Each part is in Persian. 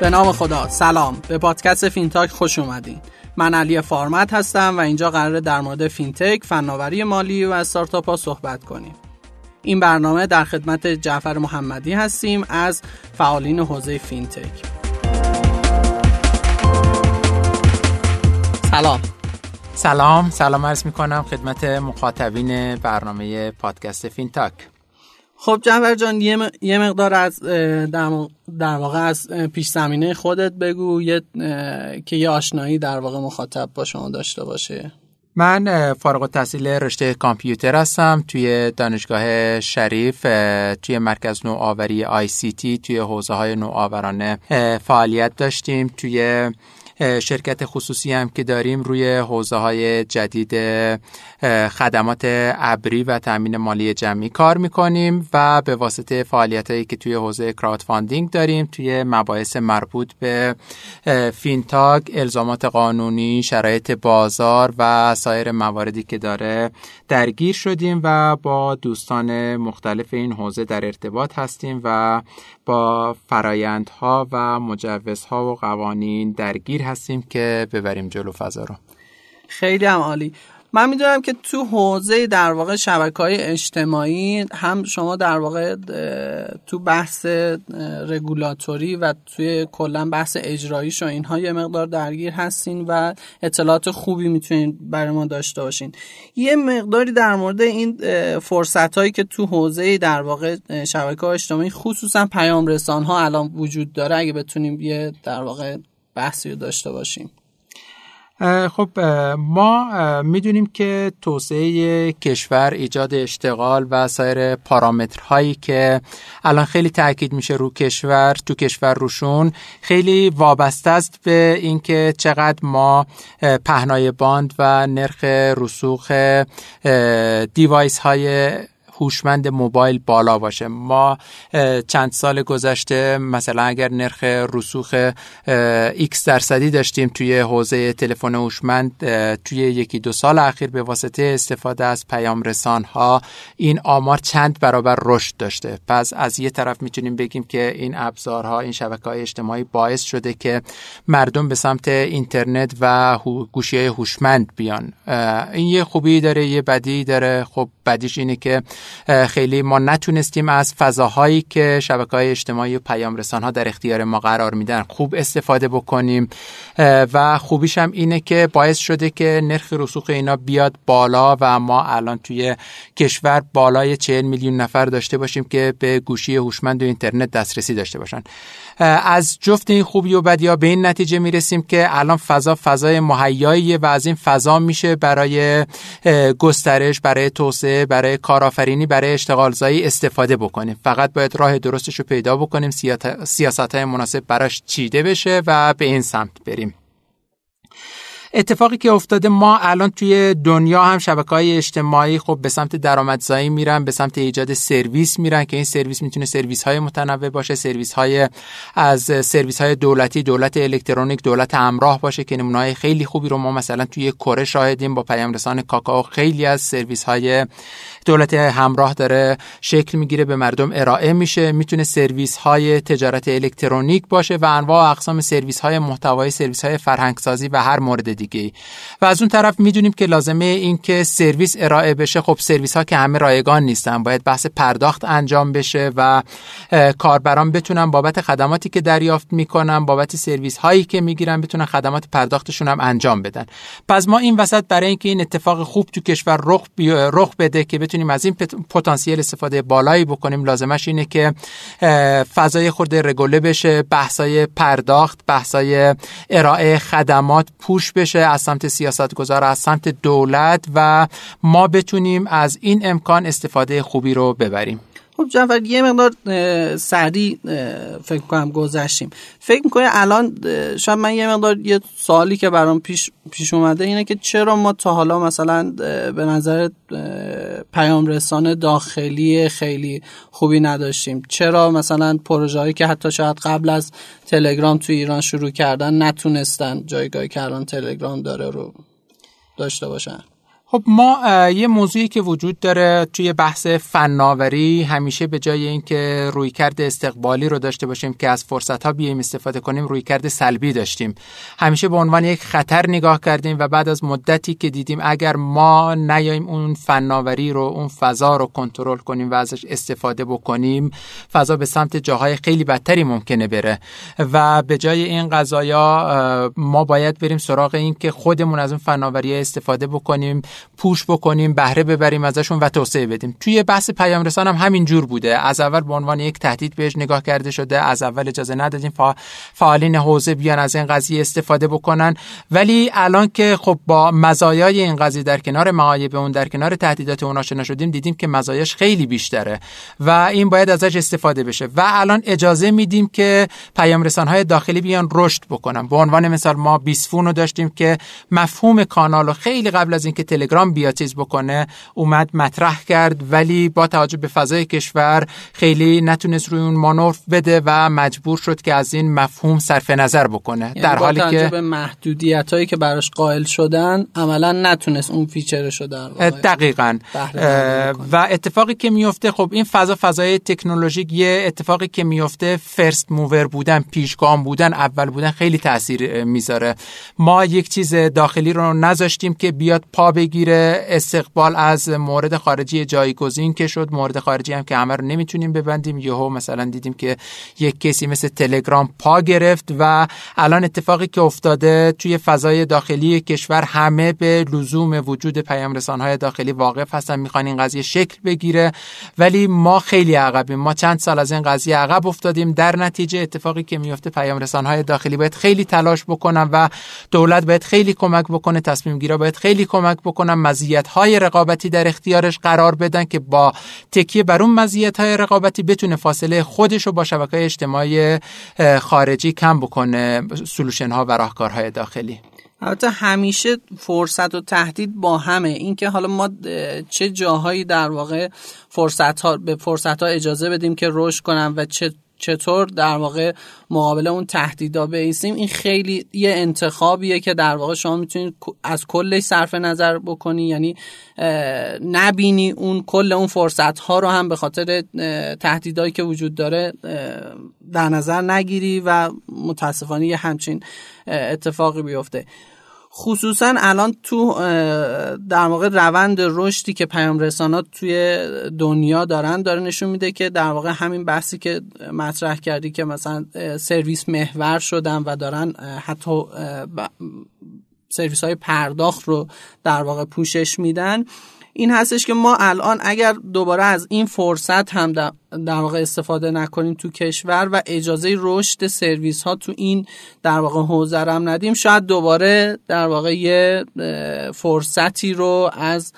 به نام خدا. سلام. به پادکست فینتاک خوش اومدین. من علی فارمت هستم و اینجا قراره در مورد فینتک، فناوری مالی و استارتاپ ها صحبت کنیم. این برنامه در خدمت جعفر محمدی هستیم از فعالین حوزه فینتک. سلام. سلام. سلام عرض می کنم خدمت مخاطبین برنامه پادکست فینتاک. خب جعفر جان یه, مقدار از در, واقع از پیش زمینه خودت بگو یه که یه آشنایی در واقع مخاطب با شما داشته باشه. من فارغ التحصیل رشته کامپیوتر هستم. توی دانشگاه شریف توی مرکز نوآوری آی سی تی توی حوزه های نوآورانه فعالیت داشتیم. توی شرکت خصوصی هم که داریم روی حوزه های جدید خدمات ابری و تامین مالی جمعی کار می‌کنیم و به واسطه فعالیت هایی که توی حوزه crowdfunding داریم توی مباحث مربوط به فینتک الزامات قانونی شرایط بازار و سایر مواردی که داره درگیر شدیم و با دوستان مختلف این حوزه در ارتباط هستیم و با فرایندها و مجوزها و قوانین درگیر هستیم که ببریم جلو فضا رو. خیلی هم عالی. من می‌دونم که تو حوزه در واقع شبکه های اجتماعی هم شما در واقع تو بحث رگولاتوری و توی کلا بحث اجراییش و اینها یه مقدار درگیر هستین و اطلاعات خوبی می‌تونین برای ما داشته باشین. یه مقداری در مورد این فرصت هایی که تو حوزه در واقع شبکه های اجتماعی خصوصا پیام رسان ها الان وجود داره اگه بتونیم یه در واقع بحثی رو داشته باشیم. خب ما می‌دونیم که توسعه کشور ایجاد اشتغال و سایر پارامترهایی که الان خیلی تاکید میشه رو کشور تو کشور روشون خیلی وابسته است به اینکه چقدر ما پهنای باند و نرخ رسوخ device های هوشمند موبایل بالا باشه. ما چند سال گذشته مثلا اگر نرخ رسوخ x درصدی داشتیم توی حوزه تلفن هوشمند توی یکی دو سال اخیر به واسطه استفاده از پیام رسان ها این آمار چند برابر رشد داشته. پس از یه طرف می‌تونیم بگیم که این ابزارها این شبکه های اجتماعی باعث شده که مردم به سمت اینترنت و گوشی هوشمند بیان. این یه خوبی داره یه بدی داره. خب بدیش اینه که خیلی ما نتونستیم از فضاهایی که شبکه های اجتماعی و پیام رسان ها در اختیار ما قرار میدن خوب استفاده بکنیم. و خوبیش هم اینه که باعث شده که نرخ رسوخ اینا بیاد بالا و ما الان توی کشور بالای 40 میلیون نفر داشته باشیم که به گوشی هوشمند و اینترنت دسترسی داشته باشن. از جفت این خوبی و بدیا به این نتیجه می‌رسیم که الان فضا فضای مهیاییه و از این فضا میشه برای گسترش برای توسعه برای کارآفرینی برای اشتغال زایی استفاده بکنیم. فقط باید راه درستش رو پیدا بکنیم سیاست های مناسب براش چیده بشه و به این سمت بریم. اتفاقی که افتاده ما الان توی دنیا هم شبکه های اجتماعی خب به سمت درآمدزایی میرن به سمت ایجاد سرویس میرن که این سرویس می‌تونه سرویس های متنوع باشه سرویس های از سرویس های دولتی دولت الکترونیک دولت همراه باشه که نمونه های خیلی خوبی رو ما مثلا توی کره شاهدیم با پیام رسان کاکائو. خیلی از سرویس های دولت همراه داره شکل می‌گیره به مردم ارائه میشه می‌تونه سرویس های تجارت الکترونیک باشه و انواع اقسام سرویس های محتوای سرویس های فرهنگ سازی و هر مورد دیگه. و از اون طرف می‌دونیم که لازمه این که سرویس ارائه بشه. خب سرویس ها که همه رایگان نیستن. باید بحث پرداخت انجام بشه و کاربران بتونن بابت خدماتی که دریافت می‌کنن بابت سرویس هایی که می‌گیرن بتونن خدمات پرداختشون هم انجام بدن. پس ما این وسط برای اینکه این اتفاق خوب تو کشور رخ رخ بده که بتونیم از این پتانسیل استفاده بالایی بکنیم لازمش اینه که فضای خورد رگوله بشه بحثای پرداخت بحثای ارائه خدمات پوش بشه. از سمت سیاستگزار از سمت دولت و ما بتونیم از این امکان استفاده خوبی رو ببریم. خب جعفر یه مقدار سریع فکر کنم گذشتیم. فکر می‌کنه الان شاید من یه مقدار یه سوالی که برام پیش, پیش اومده اینه که چرا ما تا حالا مثلا به نظر پیام رسان داخلی خیلی خوبی نداشتیم. چرا مثلا پروژه که حتی شاید قبل از تلگرام تو ایران شروع کردن نتونستن جایگاهی که الان تلگرام داره رو داشته باشن؟ خب ما یه موضوعی که وجود داره توی بحث فناوری همیشه به جای اینکه رویکرد استقبالی رو داشته باشیم که از فرصت ها بیایم استفاده کنیم رویکرد سلبی داشتیم. همیشه به عنوان یک خطر نگاه کردیم و بعد از مدتی که دیدیم اگر ما نیایم اون فناوری رو اون فضا رو کنترل کنیم و ازش استفاده بکنیم فضا به سمت جاهای خیلی بدتری ممکنه بره. و به جای این قضایا ما باید بریم سراغ این که خودمون از اون فناوری استفاده بکنیم. پوش بکنیم بهره ببریم ازشون و توسعه بدیم. توی بحث پیام رسان هم همین جور بوده. از اول به عنوان یک تهدید بهش نگاه کرده شده. از اول اجازه ندادیم فعالین حوزه بیان از این قضیه استفاده بکنن. ولی الان که خب با مزایای این قضیه در کنار معایب اون در کنار تهدیدات اون آشنا شدیم دیدیم که مزایاش خیلی بیشتره و این باید ازش استفاده بشه. و الان اجازه میدیم که پیام های داخلی بیان رشد بکنن. به عنوان مثال ما بیسفون رو داشتیم که مفهوم کانال خیلی قبل از اینکه تلگرام بیا چیز بکنه اومد مطرح کرد ولی با توجه به فضای کشور خیلی نتونست روی اون مانور بده و مجبور شد که از این مفهوم صرف نظر بکنه. یعنی در حالی که به محدودیت هایی که براش قائل شدن عملا نتونست اون feature شده دقیقا. و اتفاقی که میفته خب این فضا فضای تکنولوژیک یه اتفاقی که میفته first mover بودن پیشگام بودن اول بودن خیلی تاثیر می‌ذاره. ما یک چیز داخلی رو نذاشتیم که بیاد پا بگیره. استقبال از مورد خارجی جایگزین که شد. مورد خارجی هم که همه رو نمی‌تونیم ببندیم. یهو مثلا دیدیم که یک کسی مثل تلگرام پا گرفت و الان اتفاقی که افتاده توی فضای داخلی کشور همه به لزوم وجود پیام های داخلی واقف هستن. می‌خوان این قضیه شکل بگیره. ولی ما خیلی عقبیم. ما چند سال از این قضیه عقب افتادیم. در نتیجه اتفاقی که میفته پیام های داخلی باید خیلی تلاش بکنن و دولت باید خیلی کمک بکنه. تصمیم گیرا باید خیلی کمک بکنن مزیت های رقابتی در اختیارش قرار بدن که با تکیه بر اون مزیت های رقابتی بتونه فاصله خودش رو با شبکه اجتماعی خارجی کم بکنه سلوشن ها و راهکارهای داخلی. البته همیشه فرصت و تهدید با همه. اینکه حالا ما چه جاهایی در واقع فرصت ها به فرصت ها اجازه بدیم که رشد کنن و چه چطور در واقع مقابل اون تهدیدا بیسیم. این خیلی یه انتخابیه که در واقع شما می‌تونید از کلش صرف نظر بکنی. یعنی نبینی اون کل اون فرصت ها رو هم به خاطر تهدیدایی که وجود داره در نظر نگیری و متاسفانه یه همچین اتفاقی بیفته. خصوصا الان تو در واقع روند رشدی که پیام رسانات توی دنیا دارن داره نشون میده که در واقع همین بحثی که مطرح کردی که مثلا سرویس محور شدن و دارن حتی سرویس های پرداخت رو در واقع پوشش میدن. این هستش که ما الان اگر دوباره از این فرصت هم در واقع استفاده نکنیم تو کشور و اجازه رشد سرویس ها تو این در واقع حوزه هم ندیم. شاید دوباره در واقع یه فرصتی رو از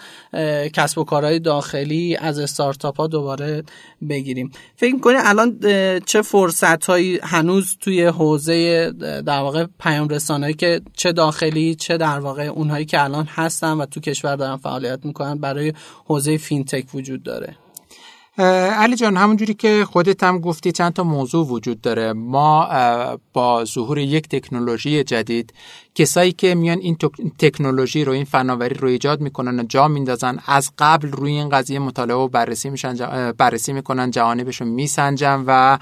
کسب و کارهای داخلی از استارتاپ ها دوباره بگیریم. فکر کنید الان چه فرصت هایی هنوز توی حوزه در واقع پیام رسانه‌ای که چه داخلی چه در واقع اونهایی که الان هستن و تو کشور دارن فعالیت می‌کنن برای حوزه فینتک وجود داره؟ علی جان همونجوری که خودت هم گفتی چند تا موضوع وجود داره. ما با ظهور یک تکنولوژی جدید کسایی که میان این تکنولوژی رو این فناوری رو ایجاد می‌کنن و جا میندازن از قبل روی این قضیه مطالعه و بررسی میشن بررسی می‌کنن جوانبش رو میسنجن و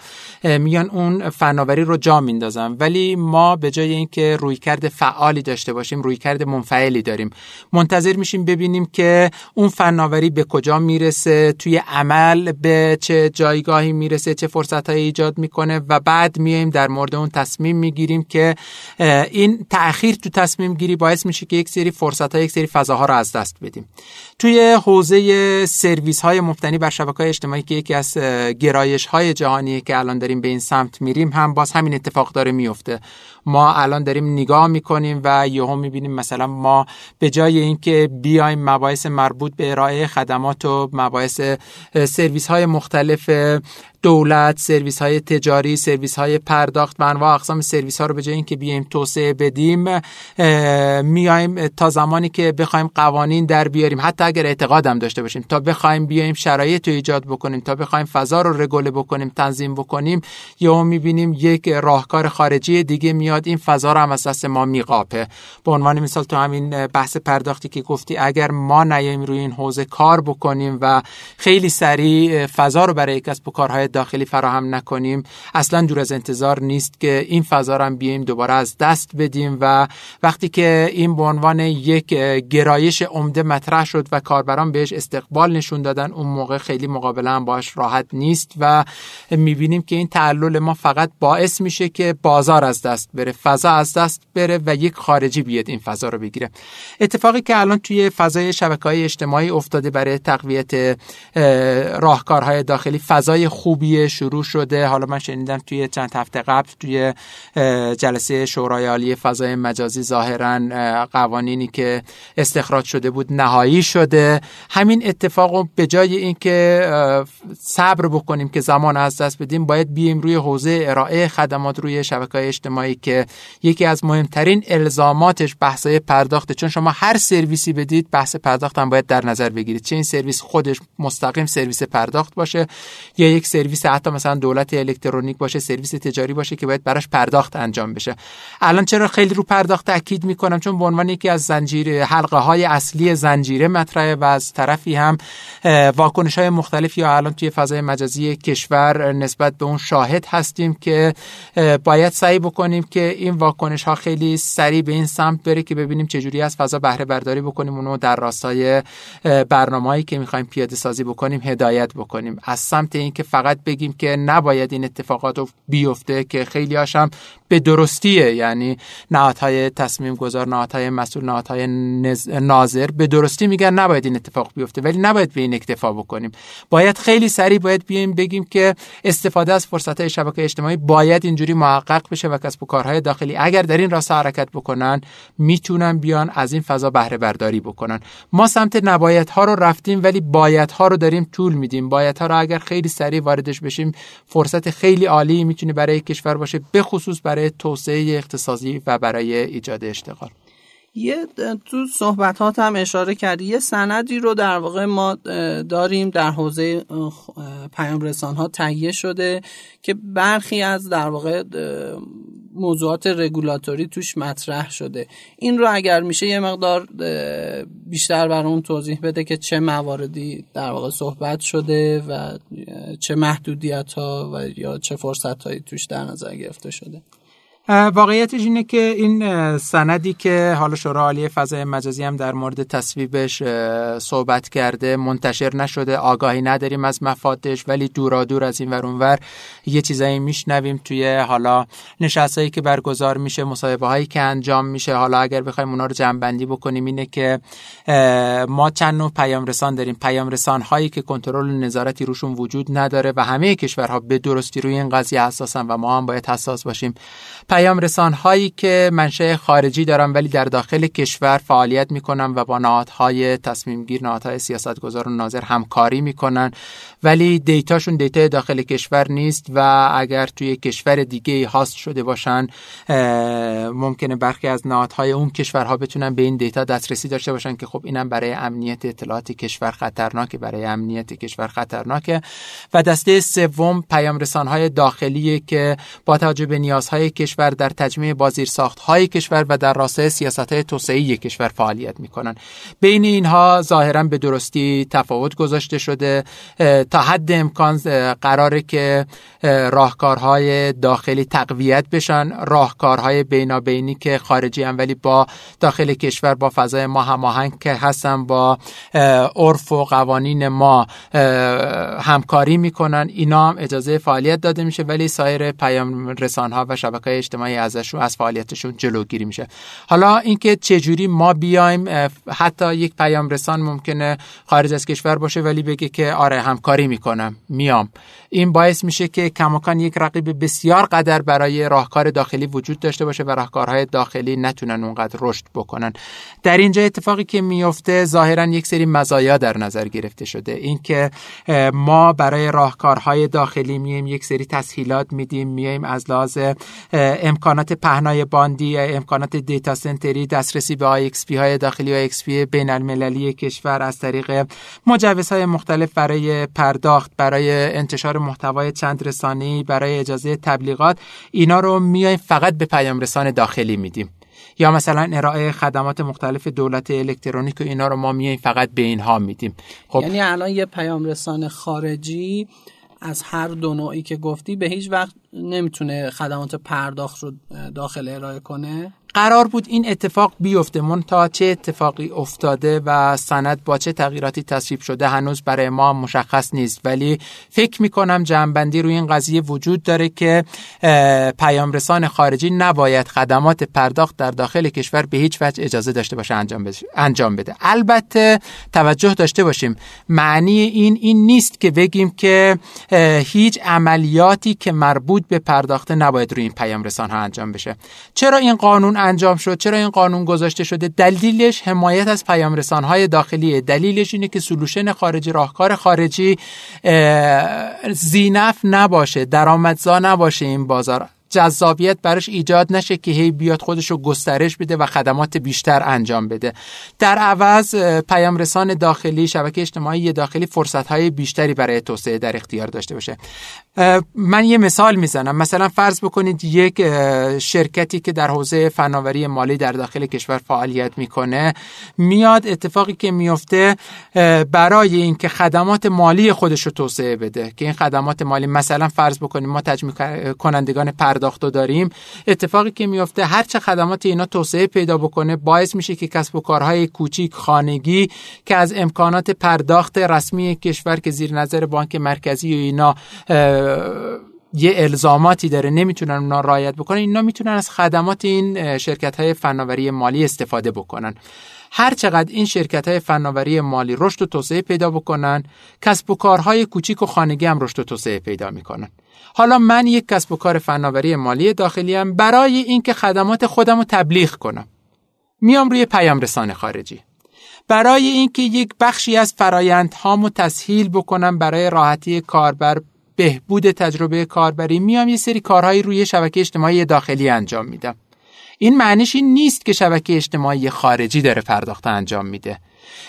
میان اون فناوری رو جا میندازن. ولی ما به جای اینکه رویکرد فعالی داشته باشیم رویکرد منفعلی داریم. منتظر میشیم ببینیم که اون فناوری به کجا می‌رسه توی عمل به چه جایگاهی می‌رسه چه فرصت ایجاد می‌کنه و بعد میایم در مورد اون تصمیم می‌گیریم که این تأخیر تو تصمیم گیری باعث میشه که یک سری فرصت ها یک سری فضاها رو از دست بدیم. توی حوزه سرویس های مبتنی بر شبکه های اجتماعی که یکی از گرایش های جهانی که الان داریم به این سمت میریم هم باز همین اتفاق داره میفته. ما الان داریم نگاه می‌کنیم و یهو می‌بینیم مثلا ما به جای اینکه بیایم مباحث مربوط به ارائه خدمات و مباحث سرویس های مختلف دولت سرویس های تجاری سرویس های پرداخت و انواع اقسام سرویس ها رو به جای اینکه بیایم توسعه بدیم میایم تا زمانی که بخوایم قوانین در بیاریم. حتی اگر اعتقادم داشته باشیم. تا بخوایم بیایم شرایط رو ایجاد بکنیم تا بخوایم فضا رو رگوله بکنیم تنظیم بکنیم یا می‌بینیم یک راهکار خارجی دیگه میاد. این فضا رو هم دست ما میقاپه. به عنوان مثال تو همین بحث پرداختی که گفتی اگر ما نیایم روی این حوزه کار بکنیم و خیلی سریع فضا رو برای کسب و کارهای داخلی فراهم نکنیم. اصلا دور از انتظار نیست که این فضا هم بیایم دوباره از دست بدیم و وقتی که این به عنوان یک گرایش عمده مطرح شد و کاربران بهش استقبال نشون دادن اون موقع خیلی مقابله هم باش راحت نیست و می‌بینیم که این تعلل ما فقط باعث میشه که بازار از دست بره فضا از دست بره و یک خارجی بیاد این فضا رو بگیره. اتفاقی که الان توی فضای شبکه های اجتماعی افتاده برای تقویت راهکارهای داخلی فضای خوبی شروع شده. حالا من شنیدم توی چند هفته قبل توی جلسه شورای عالی فضای مجازی ظاهرا قوانینی که استخراج شده بود نهایی شده. همین اتفاق به جای اینکه صبر بکنیم که زمان از دست بدیم باید بیایم روی حوزه ارائه خدمات روی شبکه اجتماعی که یکی از مهمترین الزاماتش بحثای پرداخته. چون شما هر سرویسی بدید بحث پرداخت هم باید در نظر بگیرید. چه این سرویس خودش مستقیم سرویس پرداخت باشه یا یک حتی مثلا دولت الکترونیک باشه سرویس تجاری باشه که باید براش پرداخت انجام بشه. الان چرا خیلی رو پرداخت تاکید می‌کنم؟ چون به عنوان یکی از زنجیره حلقه های اصلی زنجیره مطرحه و از طرفی هم واکنش های مختلفی یا الان توی فضای مجازی کشور نسبت به اون شاهد هستیم که باید سعی بکنیم که این واکنش ها خیلی سریع به این سمت بره که ببینیم چجوری از فضا بهره برداری بکنیم اونو در راستای برنامه‌ای که می‌خوایم پیاده سازی بکنیم هدایت بکنیم. از سمت اینکه فقط بگیم که نباید این اتفاقات بیفته که خیلی هاشم به درستیه یعنی نهادهای تصمیم گذار نهادهای مسئول نهادهای ناظر به درستی میگن نباید این اتفاق بیفته ولی نباید به این اکتفا بکنیم. باید خیلی سریع باید بیایم بگیم که استفاده از فرصت های شبکه اجتماعی باید اینجوری محقق بشه و کسب و کارهای داخلی اگر در این راستا حرکت بکنن می‌تونن بیان از این فضا بهره برداری بکنن. ما سمت نباید ها رو رفتیم ولی باید ها رو داریم طول میدیم. باید ها رو اگر خیلی سریع واردش بشیم فرصت خیلی عالی می‌تونه برای کشور باشه به خصوص برای توسعه اقتصادی و برای ایجاد اشتغال. یه تو صحبتات هم اشاره کردی. یه سندی رو در واقع ما داریم در حوزه پیام رسان ها تهیه شده که برخی از در واقع موضوعات رگولاتوری توش مطرح شده. این رو اگر میشه یه مقدار بیشتر برامون توضیح بده که چه مواردی در واقع صحبت شده و چه محدودیت ها و یا چه فرصت هایی توش در نظر گرفته شده. واقعیتش اینه که این سندی که حالا شورای عالی فضای مجازی هم در مورد تصویبش صحبت کرده منتشر نشده آگاهی نداریم از مفادش ولی دورا دور از این ور اونور یه چیزایی میشنویم توی حالا نشستایی که برگزار میشه مصاحبه هایی که انجام میشه. حالا اگر بخوایم اونا رو جمع بکنیم اینه که ما چند نوع پیام رسان داریم. پیام رسان هایی که کنترل نظارتی روشون وجود نداره و همه کشورها به درستی روی این قضیه حساسن و ما هم باید حساس باشیم. پیام رسان هایی که منشأ خارجی دارن ولی در داخل کشور فعالیت می‌کنن و با نهادهای تصمیم گیر نهادهای سیاستگزار و ناظر همکاری می‌کنن. ولی دیتاشون دیتا داخل کشور نیست و اگر توی کشور دیگه هاست شده باشن ممکنه برخی از نهادهای اون کشورها بتونن به این دیتا دسترسی داشته باشن که خب اینم برای امنیت اطلاعات کشور خطرناکه برای امنیت کشور خطرناکه. و دسته سوم پیام رسان های داخلی که با توجه به نیازهای کشور در تجمیع بازیر ساخت های کشور و در راستای سیاست توسعه کشور فعالیت می‌کنن بین اینها ظاهرا به درستی تفاوت گذاشته شده. تا حد امکان قراره که راهکارهای داخلی تقویت بشن. راهکارهای بینابینی که خارجی هم ولی با داخل کشور با فضای ما هماهنگ که هستن با عرف و قوانین ما همکاری می‌کنن. اینا هم اجازه فعالیت داده میشه ولی سایر پیام رسان ها و شبکه اجتماعی ازشون از فعالیتشون جلوگیری میشه. حالا اینکه چجوری ما بیایم حتی یک پیام رسان ممکنه خارج از کشور باشه ولی بگه که آره همکاری می‌کنم میام. این باعث میشه که کماکان یک رقیب بسیار قدر برای راهکار داخلی وجود داشته باشه و راهکارهای داخلی نتونن اونقدر رشد بکنن. در اینجا اتفاقی که میفته ظاهرا یک سری مزایا در نظر گرفته شده. اینکه ما برای راهکارهای داخلی میایم یک سری تسهیلات میدیم میایم از لحاظ امکانات پهنای باندی امکانات data center ی دسترسی به IP های داخلی IP بین المللی کشور از طریق مجوزهای مختلف برای پرداخت برای انتشار محتوای چند رسانه‌ای برای اجازه تبلیغات اینا رو میایم فقط به پیام رسان داخلی میدیم. یا مثلا ارائه خدمات مختلف دولت الکترونیک و اینا رو ما میایم فقط به اینها میدیم. خب یعنی الان یه پیام رسان خارجی از هر دو نوعی که گفتی به هیچ وقت نمی‌تونه خدمات پرداخت رو داخل ارائه کنه. قرار بود این اتفاق بیفته. تا چه اتفاقی افتاده و سند با چه تغییراتی تصویب شده هنوز برای ما مشخص نیست. ولی فکر می‌کنم جنبندی روی این قضیه وجود داره که پیام رسان خارجی نباید خدمات پرداخت در داخل کشور به هیچ وجه اجازه داشته باشه انجام, انجام بده. البته توجه داشته باشیم. معنی این این نیست که بگیم که هیچ عملیاتی که مربوط به پرداخته نباید روی این پیام رسان ها انجام بشه. چرا این قانون انجام شد. چرا این قانون گذاشته شده؟ دلیلش حمایت از پیام رسانهای داخلیه دلیلش اینه که سلوشن خارجی راهکار خارجی زینف نباشه درآمدزا نباشه این بازار جذابیت براش ایجاد نشه که هی بیاد خودش رو گسترش بده و خدمات بیشتر انجام بده. در عوض پیام رسان داخلی شبکه اجتماعی داخلی فرصت های بیشتری برای توسعه در اختیار داشته باشه. من یه مثال می‌زنم. مثلا فرض بکنید یک شرکتی که در حوزه فناوری مالی در داخل کشور فعالیت می‌کنه میاد اتفاقی که میفته برای اینکه خدمات مالی خودش رو توسعه بده. که این خدمات مالی مثلا فرض بکنیم ما تجمیع کنندگان پرداخت رو داریم. اتفاقی که میفته هر چه خدمات اینا توسعه پیدا بکنه باعث میشه که کسب و کارهای کوچیک خانگی که از امکانات پرداخت رسمی کشور که زیر نظر بانک مرکزی و اینا یه الزاماتی داره نمی‌تونن اونا رعایت بکنن اینا می‌تونن از خدمات این شرکت های فناوری مالی استفاده بکنن. هر چقدر این شرکت های فناوری مالی رشد و توسعه پیدا بکنن کسب و کارهای کوچیک و خانگی هم رشد و توسعه پیدا می‌کنن. حالا من یک کسب و کار فناوری مالی داخلی هم برای اینکه خدمات خودم رو تبلیغ کنم. میام روی پیام رسانه خارجی. برای اینکه یک بخشی از فرایندهامو تسهیل بکنم برای راحتی کاربر بهبود تجربه کاربری میام یه سری کارهایی روی شبکه اجتماعی داخلی انجام میدم. این معنیش این نیست که شبکه اجتماعی خارجی داره پرداخت انجام میده.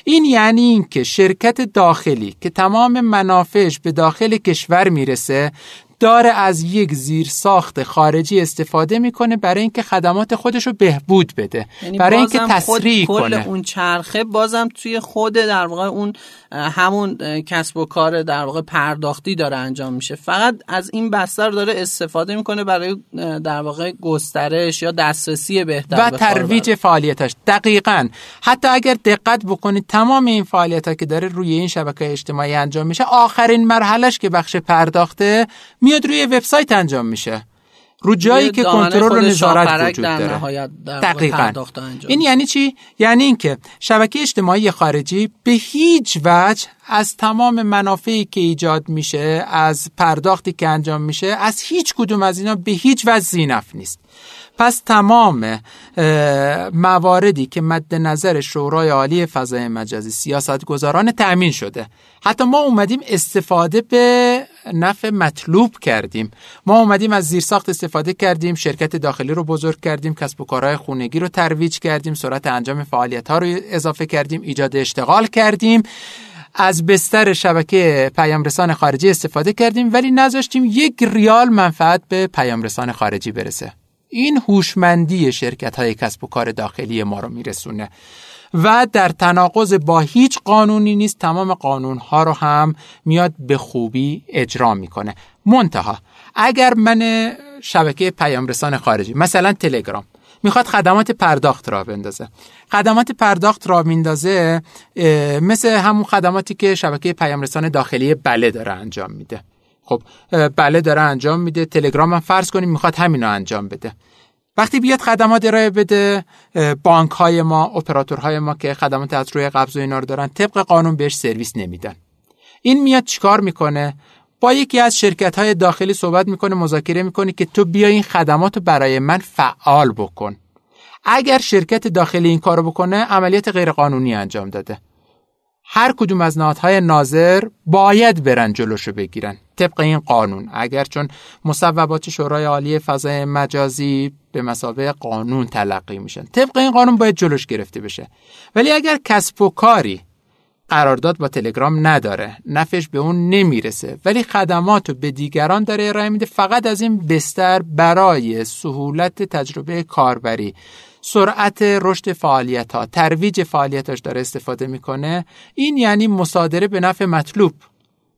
این یعنی اینکه شرکت داخلی که تمام منافعش به داخل کشور می‌رسه داره از یک زیر ساخت خارجی استفاده می‌کنه برای اینکه خدمات خودش رو بهبود بده. یعنی برای اینکه تسریع کنه. اون چرخه بازم توی خود در واقع اون همون کسب و کار در واقع پرداختی داره انجام میشه. فقط از این بستر داره استفاده می‌کنه برای در واقع گسترش یا دسترسی بهتر و ترویج فعالیتاش. دقیقا. حتی اگر دقت بکنید تمام این فعالیت ها که داره روی این شبکه اجتماعی انجام میشه آخرین مرحلهش که بخش پرداخته میاد روی وبسایت انجام میشه. رو جایی که کنترل و نظارت وجود داره. دقیقا. این یعنی چی؟ یعنی اینکه شبکه اجتماعی خارجی به هیچ وجه از تمام منافعی که ایجاد میشه از پرداختی که انجام میشه از هیچ کدوم از اینا به هیچ وجه زینف نیست. پس تمام مواردی که مد نظر شورای عالی فضای مجازی سیاست گذاران تأمین شده. حتی ما اومدیم استفاده به نفع مطلوب کردیم. ما اومدیم از زیرساخت استفاده کردیم شرکت داخلی رو بزرگ کردیم کسب و کارهای خونگی رو ترویج کردیم سرعت انجام فعالیت ها رو اضافه کردیم ایجاد اشتغال کردیم. از بستر شبکه پیامرسان خارجی استفاده کردیم ولی نذاشتیم یک ریال منفعت به پیامرسان خارجی برسه. این هوشمندی شرکت های کسب و کار داخلی ما رو میرسونه. و در تناقض با هیچ قانونی نیست تمام قانون ها رو هم میاد به خوبی اجرا می‌کنه. منتها اگر من شبکه پیامرسان خارجی مثلا تلگرام می‌خواد خدمات پرداخت را بندازه. خدمات پرداخت را میندازه مثل همون خدماتی که شبکه پیامرسان داخلی بله داره انجام میده. خب بله داره انجام میده تلگرام هم فرض کنیم می‌خواد همین رو انجام بده. وقتی بیاد خدمات ارائه بده بانک های ما اپراتورهای ما که خدمات از روی قبض و اینا رو دارن طبق قانون بهش سرویس نمیدن. این میاد چیکار می‌کنه؟ با یکی از شرکت های داخلی صحبت می‌کنه مذاکره می‌کنه که تو بیا این خدمات رو برای من فعال بکن. اگر شرکت داخلی این کارو بکنه عملیات غیرقانونی انجام داده. هر کدوم از نهادهای ناظر باید برن جلوشو بگیرن. طبق این قانون. اگر چون مصوبات شورای عالی فضای مجازی به مسابقه قانون تلقی میشن. طبق این قانون باید جلوش گرفته بشه. ولی اگر کسب و کاری قرارداد با تلگرام نداره نفش به اون نمی‌رسه ولی خدمات رو به دیگران داره ارائه میده فقط از این بستر برای سهولت تجربه کاربری. سرعت رشد فعالیت ها ترویج فعالیتاش داره استفاده می‌کنه. این یعنی مصادره به نفع مطلوب.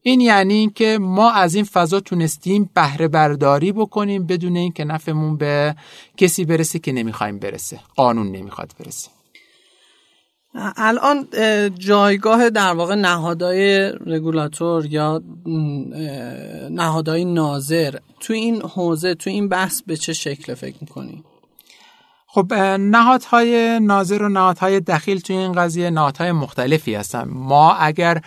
این یعنی اینکه ما از این فضا تونستیم بهره برداری بکنیم بدون اینکه نفعمون به کسی برسه که نمی‌خوایم برسه. قانون نمی‌خواد برسه. الان جایگاه در واقع نهادهای رگولاتور یا نهادهای ناظر تو این حوزه تو این بحث به چه شکل فکر می‌کنی؟ خب نهادهای ناظر و نهادهای دخیل توی این قضیه نهادهای مختلفی هستن. ما اگر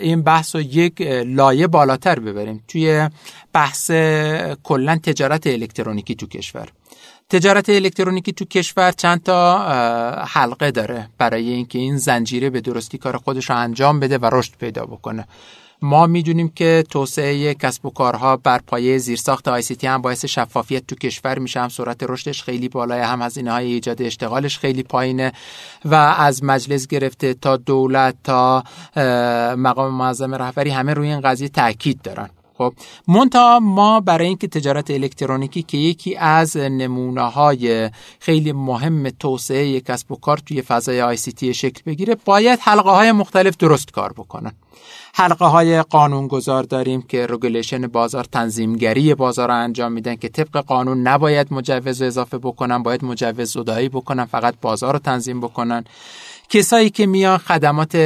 این بحث رو یک لایه بالاتر ببریم توی بحث کلا تجارت الکترونیکی تو کشور. تجارت الکترونیکی تو کشور چند تا حلقه داره برای اینکه این زنجیره به درستی کار خودش رو انجام بده و رشد پیدا بکنه. ما می‌دونیم که توسعه کسب و کارها بر پایه زیرساخت آی سی تی هم باعث شفافیت تو کشور میشه. هم سرعت رشدش خیلی بالای هم هزینه های ایجاد اشتغالش خیلی پایینه و از مجلس گرفته تا دولت تا مقام معظم رهبری همه روی این قضیه تاکید دارن. خب منتها ما برای اینکه تجارت الکترونیکی که یکی از نمونه های خیلی مهم توسعه کسب و کار توی فضای ICT شکل بگیره باید حلقه های مختلف درست کار بکنن. حلقه های قانونگذار داریم که regulation بازار تنظیمگری بازار رو انجام میدن که طبق قانون نباید مجوز اضافه بکنن باید مجوز زدایی بکنن فقط بازار رو تنظیم بکنن. کسایی که میان خدمات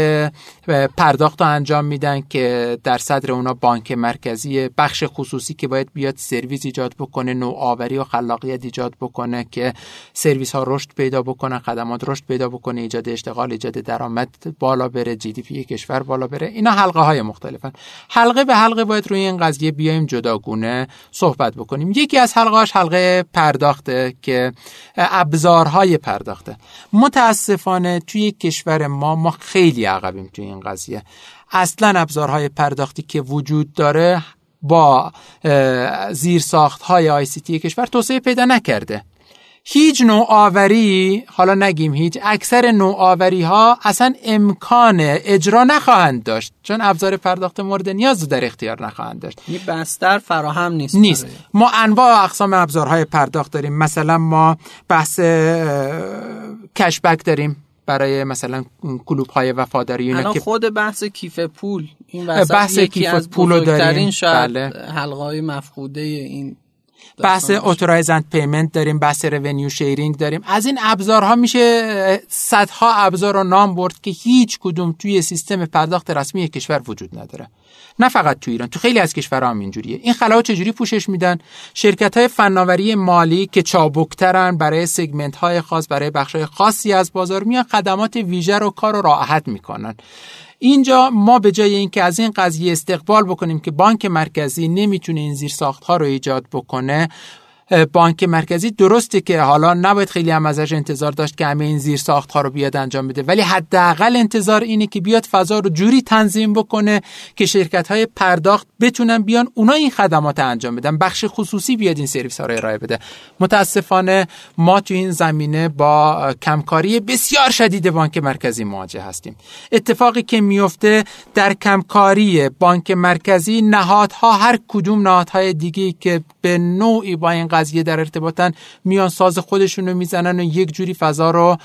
پرداخت رو انجام میدن که در صدر اونا بانک مرکزی بخش خصوصی که باید بیاد سرویس ایجاد بکنه نوآوری و خلاقیت ایجاد بکنه که سرویس ها رشد پیدا بکنن خدمات رشد پیدا بکنه ایجاد اشتغال ایجاد درآمد بالا بره جی دی پی کشور بالا بره. اینا حلقه های مختلفن. حلقه به حلقه باید روی این قضیه بیایم جداگونه صحبت بکنیم. یکی از حلقه حلقه پرداخته که ابزارهای پرداخته. متاسفانه توی کشور ما ما خیلی عقبیم توی این قضیه. اصلا ابزارهای پرداختی که وجود داره با زیرساخت های آی سی تی کشور توسعه پیدا نکرده. هیچ نوآوری حالا نگیم هیچ اکثر نوآوری ها اصلا امکان اجرا نخواهند داشت چون ابزار پرداخت مورد نیاز در اختیار نخواهند داشت. این بستر فراهم نیست نیست. ما انواع اقسام ابزارهای پرداخت داریم. مثلا ما بحث cashback داریم. برای مثلا club های وفاداری الان که خود بحث کیف پول این بحث کیف پول رو داریم شاید بله. حلقه های مفقوده این بحث authorized payment داریم بحث revenue sharing داریم. از این ابزارها میشه صدها ابزار رو نام برد که هیچ کدوم توی سیستم پرداخت رسمی کشور وجود نداره. نه فقط تو ایران تو خیلی از کشورها هم اینجوریه. این خلاها چجوری پوشش میدن؟ شرکت های فناوری مالی که چابکترن برای سگمنت های خاص برای بخش های خاصی از بازار میان خدمات ویژه رو کار رو راحت می‌کنن. اینجا ما به جای اینکه از این قضیه استقبال بکنیم که بانک مرکزی نمی‌تونه این زیر ها رو ایجاد بکنه بانک مرکزی درسته که حالا نباید خیلی هم ازش انتظار داشت که همه این زیر ساخت ها رو بیاد انجام بده. ولی حداقل انتظار اینه که بیاد فضا رو جوری تنظیم بکنه که شرکت های پرداخت بتونن بیان اونا این خدمات انجام بدن. بخش خصوصی بیاد این سرویس ها رو ارائه بده. متاسفانه ما تو این زمینه با کمکاری بسیار شدید بانک مرکزی مواجه هستیم. اتفاقی که میفته در کمکاری بانک مرکزی نهادها هر کدوم نهادهای دیگه که به نوعی با این قضیه در ارتباطن میان ساز خودشون رو می‌زنن و یک جوری فضا رو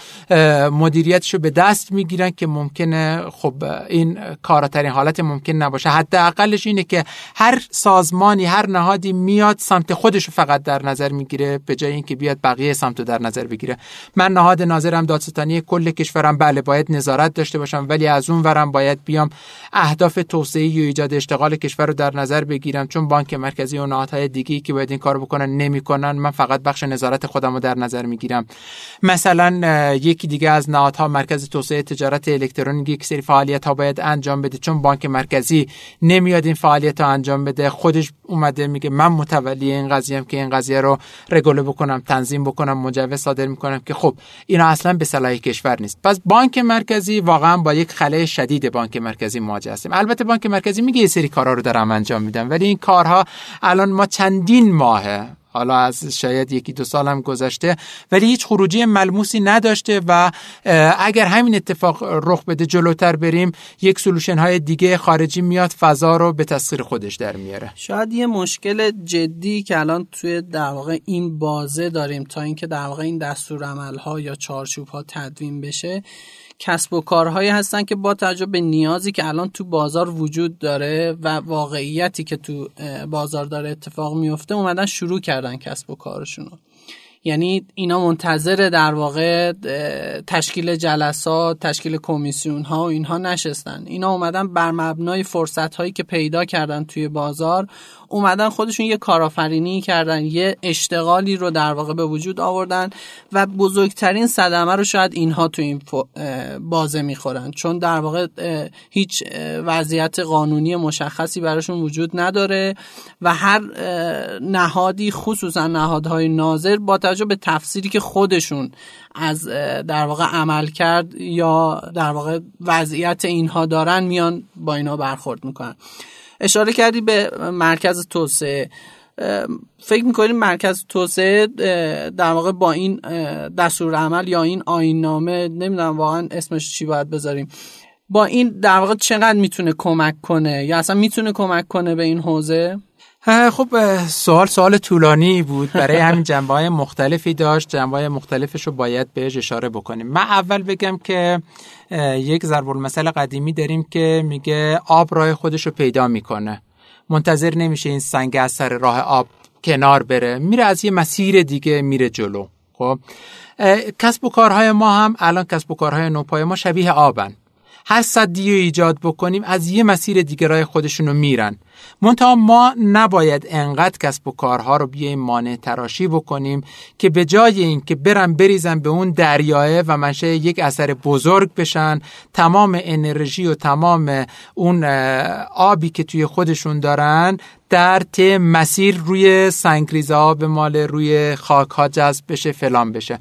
مدیریتش رو به دست می‌گیرن که ممکنه خب این کاراترین حالت ممکن نباشه. حداقلش اینه که هر سازمانی هر نهادی میاد سمت خودش رو فقط در نظر می‌گیره به جای اینکه بیاد بقیه سمت رو در نظر بگیره. من نهاد ناظرم دادستانی کل کشورم بله باید نظارت داشته باشم ولی از اون ورم باید بیام اهداف توسعه و ایجاد اشتغال کشور رو در نظر بگیرم چون بانک مرکزی و نهادهای دیگه که باید این کار بکنن نمی می‌کنن من فقط بخش نظارت خودم رو در نظر می‌گیرم. مثلا یکی دیگه از نهادها مرکز توسعه تجارت الکترونیک یک سری فعالیت ها باید انجام بده. چون بانک مرکزی نمیاد این فعالیت ها انجام بده خودش اومده میگه من متولی این قضیه هم که این قضیه رو رگوله بکنم تنظیم بکنم مجوز صادر می‌کنم که خب اینا اصلا به صلاح کشور نیست. پس بانک مرکزی واقعا با یک خلای شدید بانک مرکزی مواجه هستیم. البته بانک مرکزی میگه یه سری کارها رو دارم انجام میدم ولی این کارها الان ما چندین ماهه حالا از شاید یکی دو سال هم گذشته ولی هیچ خروجی ملموسی نداشته و اگر همین اتفاق رخ بده جلوتر بریم یک سلوشن های دیگه خارجی میاد فضا رو به تسخیر خودش در میاره. شاید یه مشکل جدی که الان توی در واقع این بازه داریم تا اینکه در واقع این دستور عمل ها یا چارچوب ها تدوین بشه کسب و کارهایی هستن که با توجه به نیازی که الان تو بازار وجود داره و واقعیتی که تو بازار داره اتفاق میفته اومدن شروع کردن کسب و کارشونو. یعنی اینا منتظر در واقع تشکیل جلسات تشکیل کمیسیون ها و اینها نشستن. اینا اومدن بر مبنای فرصت هایی که پیدا کردن توی بازار اومدن خودشون یه کارآفرینی کردن یه اشتغالی رو در واقع به وجود آوردن و بزرگترین صدمه رو شاید اینها تو این بازه می‌خورن. چون در واقع هیچ وضعیت قانونی مشخصی براشون وجود نداره و هر نهادی خصوصا نهادهای ناظر با توجه به تفسیری که خودشون از در واقع عمل کرد یا در واقع وضعیت اینها دارن میان با اینا برخورد می‌کنن. اشاره کردی به مرکز توسعه. فکر می‌کنیم مرکز توسعه در واقع با این دستور عمل یا این آین نامه نمی‌دونم واقعا اسمش چی باید بذاریم با این در واقع چقدر می‌تونه کمک کنه؟ یا اصلا می‌تونه کمک کنه به این حوزه؟ خب سوال سوال طولانی بود. برای همین جنبه های مختلفی داشت. جنبه های مختلفش رو باید بهش اشاره بکنیم. من اول بگم که یک ضرب المثل قدیمی داریم که میگه آب راه خودش رو پیدا می‌کنه. منتظر نمیشه این سنگ از سر راه آب کنار بره. میره از یه مسیر دیگه میره جلو. خب؟ کسب و کارهای ما هم الان کسب و کارهای نوپای ما شبیه آبن. هر صدی رو ایجاد بکنیم از یه مسیر دیگه راه خودشونو میرن. منتها ما نباید انقدر کسب و کارها رو بیایم مانع تراشی بکنیم که به جای این که برن بریزن به اون دریاه و منشه یک اثر بزرگ بشن تمام انرژی و تمام اون آبی که توی خودشون دارن در ته مسیر روی سنگریزه آب مال روی خاک ها جذب بشه فلان بشه.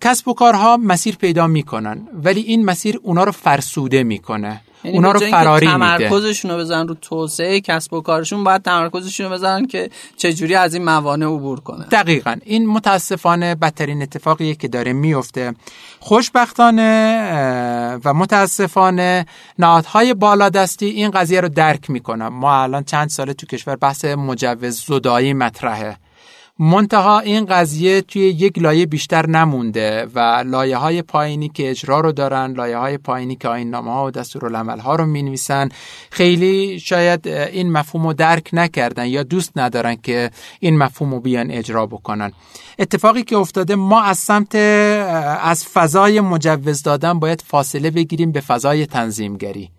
کسب و کارها مسیر پیدا می‌کنن ولی این مسیر اونا رو فرسوده می‌کنه. یعنی اونا رو فراری میده. تمرکزشون رو بزنن رو توسعه کسب و کارشون باید تمرکزشون رو بزنن که چجوری از این موانع عبور کنه. دقیقا. این متاسفانه بدترین اتفاقیه که داره میفته خوشبختانه و متاسفانه نهادهای بالادستی این قضیه رو درک می‌کنن ما الان چند ساله تو کشور بحث مجوز زدایی مطرحه. منتها این قضیه توی یک لایه بیشتر نمونده و لایه های پایینی که اجرا رو دارن لایه های پایینی که آین نامه ها و دستورالعمل ها رو می نویسن خیلی شاید این مفهوم رو درک نکردن یا دوست ندارن که این مفهوم رو بیان اجرا بکنن. اتفاقی که افتاده ما از سمت از فضای مجوز دادن باید فاصله بگیریم به فضای تنظیمگری.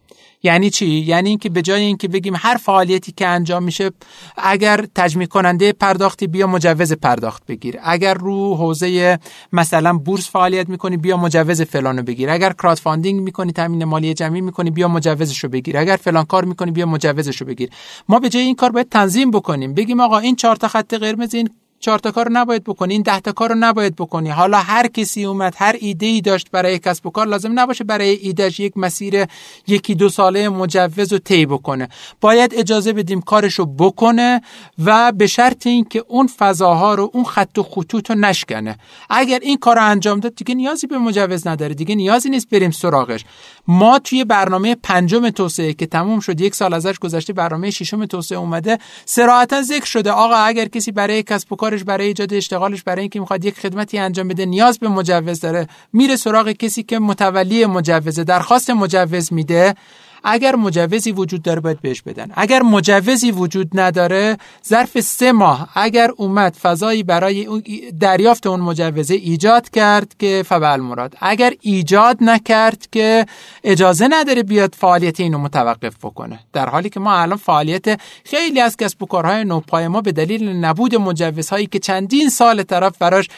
یعنی چی؟ یعنی اینکه به جای اینکه بگیم هر فعالیتی که انجام میشه اگر تجمیع کننده پرداختی بیا مجوز پرداخت بگیر. اگر رو حوزه مثلا بورس فعالیت می‌کنی بیا مجوز فلانو بگیر. اگر crowdfunding می‌کنی تامین مالی جمعی می‌کنی بیا مجوزش رو بگیر. اگر فلان کار می‌کنی بیا مجوزش رو بگیر. ما به جای این کار باید تنظیم بکنیم. بگیم آقا این چهار تا خط قرمز این چهار تا کار نباید بکنی این ده تا کار رو نباید بکنی. حالا هر کسی اومد هر ایده ای داشت برای کسب و کار لازم نباشه برای ایدهش یک مسیر یکی دو ساله مجوز رو طی بکنه. باید اجازه بدیم کارش رو بکنه و به شرط اینکه اون فضاها رو اون خط و خطوط رو نشکنه. اگر این کار رو انجام داد دیگه نیازی به مجوز نداره. دیگه نیازی نیست بریم سراغش. ما توی برنامه پنجم توسعه که تموم شد یک سال ازش گذشته برنامه ششم توسعه اومده. صراحتا ذکر شده آقا اگر کسی برای کسب و کارش برای ایجاد اشتغالش برای اینکه می‌خواد یک خدمتی انجام بده نیاز به مجوز داره. میره سراغ کسی که متولی مجوزه درخواست مجوز میده. اگر مجوزی وجود داره باید بهش بدن. اگر مجوزی وجود نداره ظرف سه ماه اگر اومد فضایی برای دریافت اون مجوزه ایجاد کرد که فبل مراد. اگر ایجاد نکرد که اجازه نداره بیاد فعالیت اینو متوقف بکنه. در حالی که ما الان فعالیت خیلی از کسب و کارهای نوپای ما به دلیل نبود مجوزهایی که چندین سال طرف براش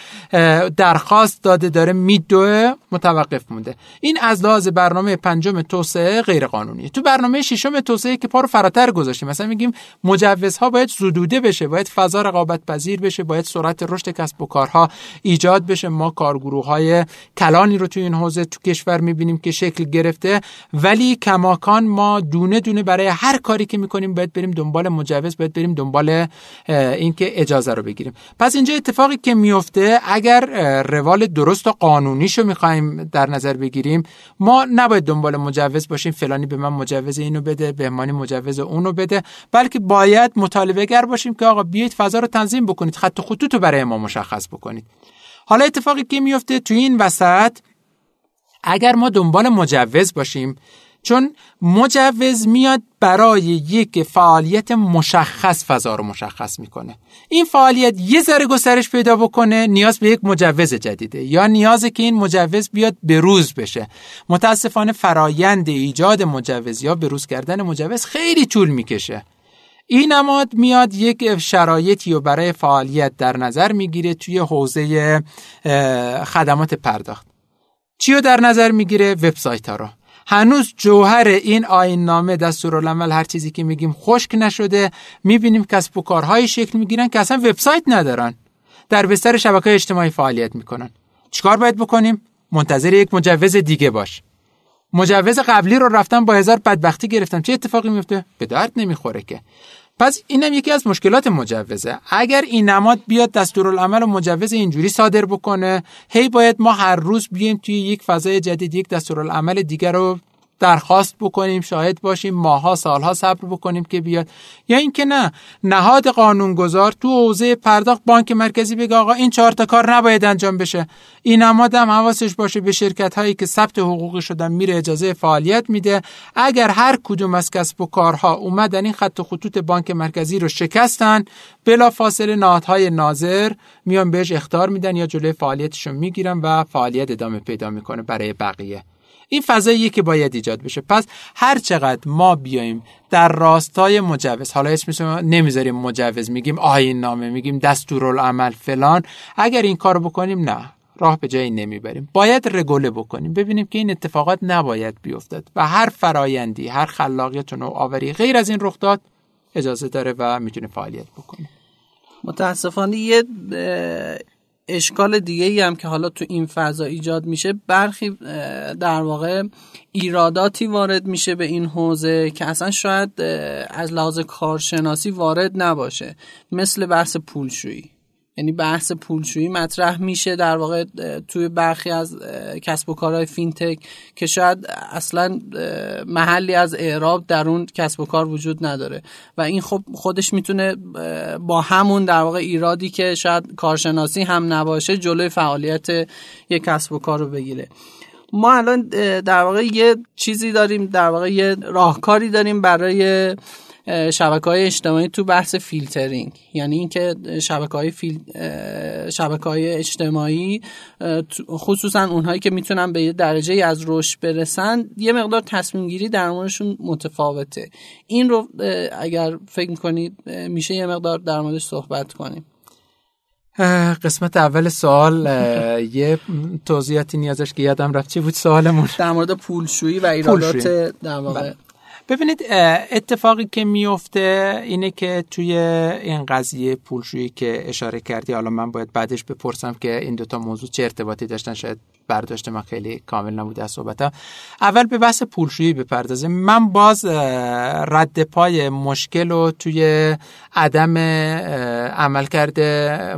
درخواست داده داره میدوه متوقف مونده. این از لحاظ برنامه پنجم توسعه غیر تو برنامه ششم توسعه که پارو فراتر گذاشتیم. مثلا میگیم مجوزها باید زدوده بشه باید فضا رقابت پذیر بشه باید سرعت رشد کسب و کارها ایجاد بشه. ما کارگروه های کلانی رو تو این حوزه تو کشور می‌بینیم که شکل گرفته. ولی کماکان ما دونه دونه برای هر کاری که می‌کنیم باید بریم دنبال مجوز باید بریم دنبال اینکه اجازه رو بگیریم. پس اینجا اتفاقی که میفته اگر روال درست و قانونیشو می‌خوایم در نظر بگیریم ما نباید دنبال مجوز باشیم فلانی به من مجوز اینو بده بهمانی مجوز اونو بده بلکه باید مطالبه گر باشیم که آقا بیایید فضا رو تنظیم بکنید خط خطوط رو برای ما مشخص بکنید. حالا اتفاقی که میفته تو این وسط اگر ما دنبال مجوز باشیم چون مجوز میاد برای یک فعالیت مشخص فضا رو مشخص می‌کنه. این فعالیت یه ذره گسترش پیدا بکنه نیاز به یک مجوز جدیده. یا نیازه که این مجوز بیاد به روز بشه. متاسفانه فرایند ایجاد مجوز یا به روز کردن مجوز خیلی طول می‌کشه. این نماد میاد یک شرایطی رو برای فعالیت در نظر می‌گیره توی حوزه خدمات پرداخت. چی رو در نظر می‌گیره؟ وبسایت ها رو. هنوز جوهر این آین نامه دستورالعمل هر چیزی که میگیم خشک نشده. می‌بینیم کسب و کارهای شکل می‌گیرن که اصلا وبسایت ندارن. در بستر شبکه اجتماعی فعالیت می‌کنن. چیکار باید بکنیم؟ منتظر یک مجوز دیگه باش. مجوز قبلی رو رفتن با هزار بدبختی گرفتم چه اتفاقی میفته به درد نمی‌خوره که. پس اینم یکی از مشکلات مجوزه. اگر این نماد بیاد دستورالعمل و مجوز اینجوری صادر بکنه هی باید ما هر روز بیایم توی یک فضای جدید یک دستورالعمل دیگر رو درخواست بکنیم شاهد باشیم ماها سالها صبر بکنیم که بیاد. یا اینکه نه نهاد قانونگذار تو حوزه پرداخت بانک مرکزی بگه آقا این چهار تا کار نباید انجام بشه. این هم حواسش باشه به شرکت هایی که ثبت حقوقی شدن میره اجازه فعالیت میده. اگر هر کدوم از کسب و کارها اومدن این خط و خطوط بانک مرکزی رو شکستن بلا فاصله نهادهای ناظر میان بهش اختار میدن یا جلوی فعالیتشون می‌گیرن و فعالیت ادامه پیدا می‌کنه برای بقیه. این فضاییه که باید ایجاد بشه. پس هر چقدر ما بیایم در راستای مجوز حالا اسمش نمی‌ذاریم مجوز میگیم آیین نامه میگیم دستورالعمل فلان اگر این کارو بکنیم نه راه به جایی نمی‌بریم. باید رگوله بکنیم ببینیم که این اتفاقات نباید بیفتد و هر فرایندی هر خلاقیت و نوآوری غیر از این رخ داد اجازه داره و می‌تونه فعالیت بکنه متاسفانه یه اشکال دیگه ای هم که حالا تو این فضا ایجاد میشه برخی در واقع ایراداتی وارد میشه به این حوزه که اصلا شاید از لحاظ کارشناسی وارد نباشه. مثل بحث پولشویی. یعنی بحث پولشویی مطرح میشه در واقع توی برخی از کسب و کارهای فینتک که شاید اصلا محلی از اعراب در اون کسب و کار وجود نداره. و این خب خودش می‌تونه با همون در واقع ایرادی که شاید کارشناسی هم نباشه جلوی فعالیت یک کسب و کار رو بگیره. ما الان در واقع یه چیزی داریم در واقع یه راهکاری داریم برای شبکه های اجتماعی تو بحث فیلترینگ. یعنی اینکه شبکه های فیل... شبکه های اجتماعی خصوصا اونهایی که می‌تونن به یه درجه از رشد برسن یه مقدار تصمیم گیری در موردشون متفاوته. این رو اگر فکر کنید میشه یه مقدار در موردش صحبت کنیم. قسمت اول سوال یه توضیحاتی نیازش که یادم رفت چی بود سوالمون؟ در مورد پولشویی و ایرادات در واقع. بله. ببینید اتفاقی که میفته اینه که توی این قضیه پولشویی که اشاره کردی حالا من باید بعدش بپرسم که این دوتا موضوع چه ارتباطی داشتن شاید برداشت من خیلی کامل نبوده از صحبتم اول به بحث پولشویی بپردازیم. من باز رد پای مشکل رو توی عدم عملکرد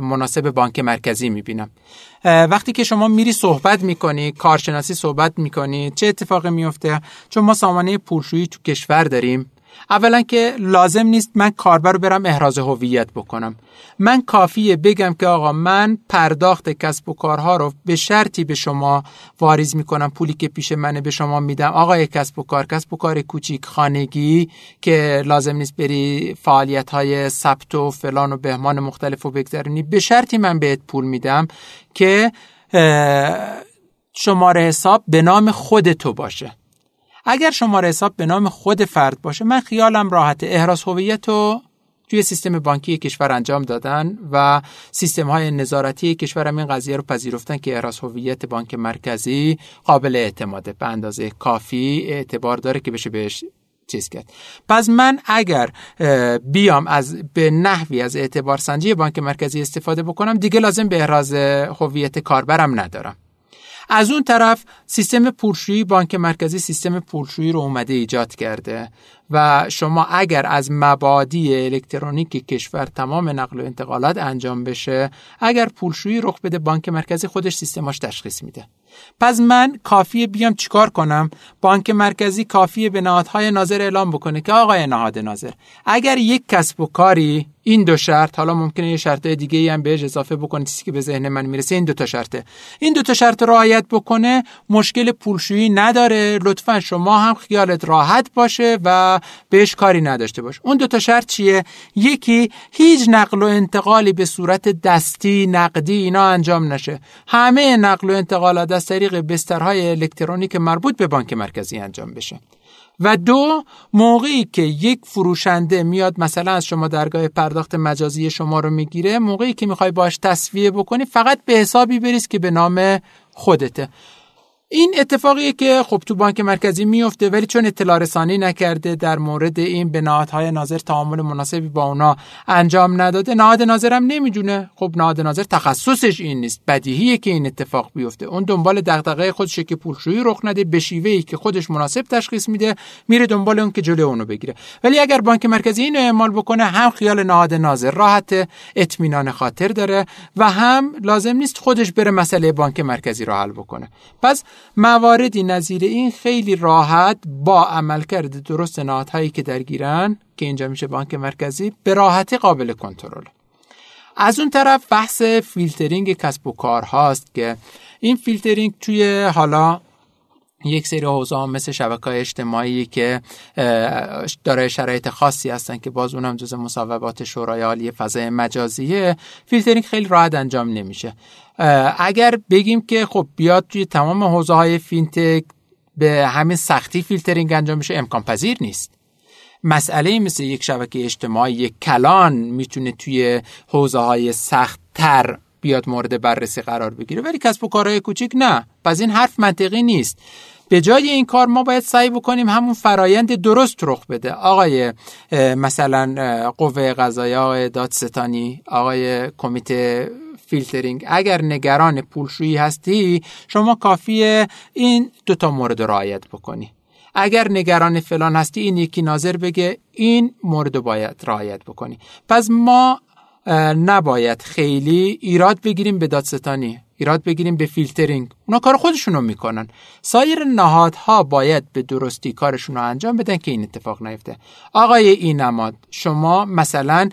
مناسب بانک مرکزی می‌بینم. وقتی که شما میری صحبت می‌کنی کارشناسی صحبت می‌کنی چه اتفاقی میفته چون ما سامانه پولشویی تو کشور داریم. اولا که لازم نیست من کاربر رو برم احراز هویت بکنم. من کافیه بگم که آقا من پرداخت کسب و کارها رو به شرطی به شما واریز می‌کنم پولی که پیش منه به شما میدم. آقای کسب و کار کسب و کار کوچیک خانگی که لازم نیست بری فعالیت های ثبت و فلان و بهمان مختلف و بگذرونی. به شرطی من بهت پول میدم که شماره حساب به نام خود تو باشه. اگر شماره حساب به نام خود فرد باشه من خیالم راحت. احراز هویت رو توی سیستم بانکی کشور انجام دادن و سیستم های نظارتی کشور هم این قضیه رو پذیرفتن که احراز هویت بانک مرکزی قابل اعتماده. به اندازه کافی اعتبار داره که بشه بهش چیز کرد. پس من اگر بیام از به نحوی از اعتبار سنجی بانک مرکزی استفاده بکنم دیگه لازم به احراز هویت کاربرم ندارم. از اون طرف سیستم پولشویی بانک مرکزی سیستم پولشویی رو اومده ایجاد کرده و شما اگر از مبادی الکترونیک کشور تمام نقل و انتقالات انجام بشه اگر پولشویی رخ بده بانک مرکزی خودش سیستماش تشخیص میده. پس من کافیه بیام چیکار کنم؟ بانک مرکزی کافیه به نهادهای ناظر اعلام بکنه که آقای نهاد ناظر اگر یک کسب و کاری این دو شرط حالا ممکنه یه شرط دیگه ای هم بهش اضافه بکنه چیزی که به ذهن من می‌رسه این دو تا شرطه. این دو تا شرط رعایت بکنه مشکل پولشویی نداره. لطفا شما هم خیالت راحت باشه و بهش کاری نداشته باش. اون دو تا شرط چیه؟ یکی هیچ نقل و انتقالی به صورت دستی نقدی اینا انجام نشه. همه نقل و انتقالات از طریق بسترهای الکترونیک مربوط به بانک مرکزی انجام بشه. و دو موقعی که یک فروشنده میاد مثلا از شما درگاه پرداخت مجازی شما رو می‌گیره موقعی که می‌خوای باش تصویه بکنی فقط به حسابی بریز که به نام خودته. این اتفاقیه که خب تو بانک مرکزی میفته ولی چون اطلاع رسانی نکرده در مورد این به نهادهای ناظر تعامل مناسبی با اونا انجام نداده. نهاد ناظرم نمی‌دونه. خب نهاد ناظر تخصصش این نیست. بدیهیه که این اتفاق بیفته. اون دنبال دغدغه خودش که پولشویی رخ نده به ای که خودش مناسب تشخیص میده میره دنبال اون که جلوی اونو بگیره. ولی اگر بانک مرکزی اینو اعمال بکنه هم خیال نهاد ناظر راحت اطمینان خاطر داره و هم لازم نیست خودش بره مسئله بانک مرکزی رو حل بکنه. پس مواردی نظیر این خیلی راحت با عملکرد درست نهادهایی که درگیرن که اینجا میشه بانک مرکزی به راحتی قابل کنترل از اون طرف بحث فیلترینگ کسب و کار هاست که این فیلترینگ توی حالا یک سری حوزه مثل شبکه اجتماعی که داره شرایط خاصی هستن که باز اونم جز مصوبات شورای عالی فضای مجازیه فیلترینگ خیلی راحت انجام نمیشه. اگر بگیم که خب بیاد توی تمام حوزه های فینتک به همین سختی فیلترینگ انجام میشه امکان پذیر نیست. مسئله مثل یک شبکه اجتماعی یک کلان می‌تونه توی حوزه های سخت تر بیاد مورد بررسی قرار بگیره. ولی کسب و کارهای کوچیک نه. پس این حرف منطقی نیست. به جای این کار ما باید سعی بکنیم همون فرایند درست رخ بده. آقای مثلا قوه قضاییه آقای دادستانی آقای کمیته فیلترینگ. اگر نگران پولشویی هستی شما کافیه این دوتا مورد رعایت بکنی. اگر نگران فلان هستی این یکی ناظر بگه این مورد باید رعایت بکنی. پس ما نباید خیلی ایراد بگیریم به دادستانی. ایراد بگیریم به فیلترینگ. اونا کار خودشون رو می‌کنن. سایر نهادها باید به درستی کارشون رو انجام بدن که این اتفاق نیفته. آقای این نماد شما مثلا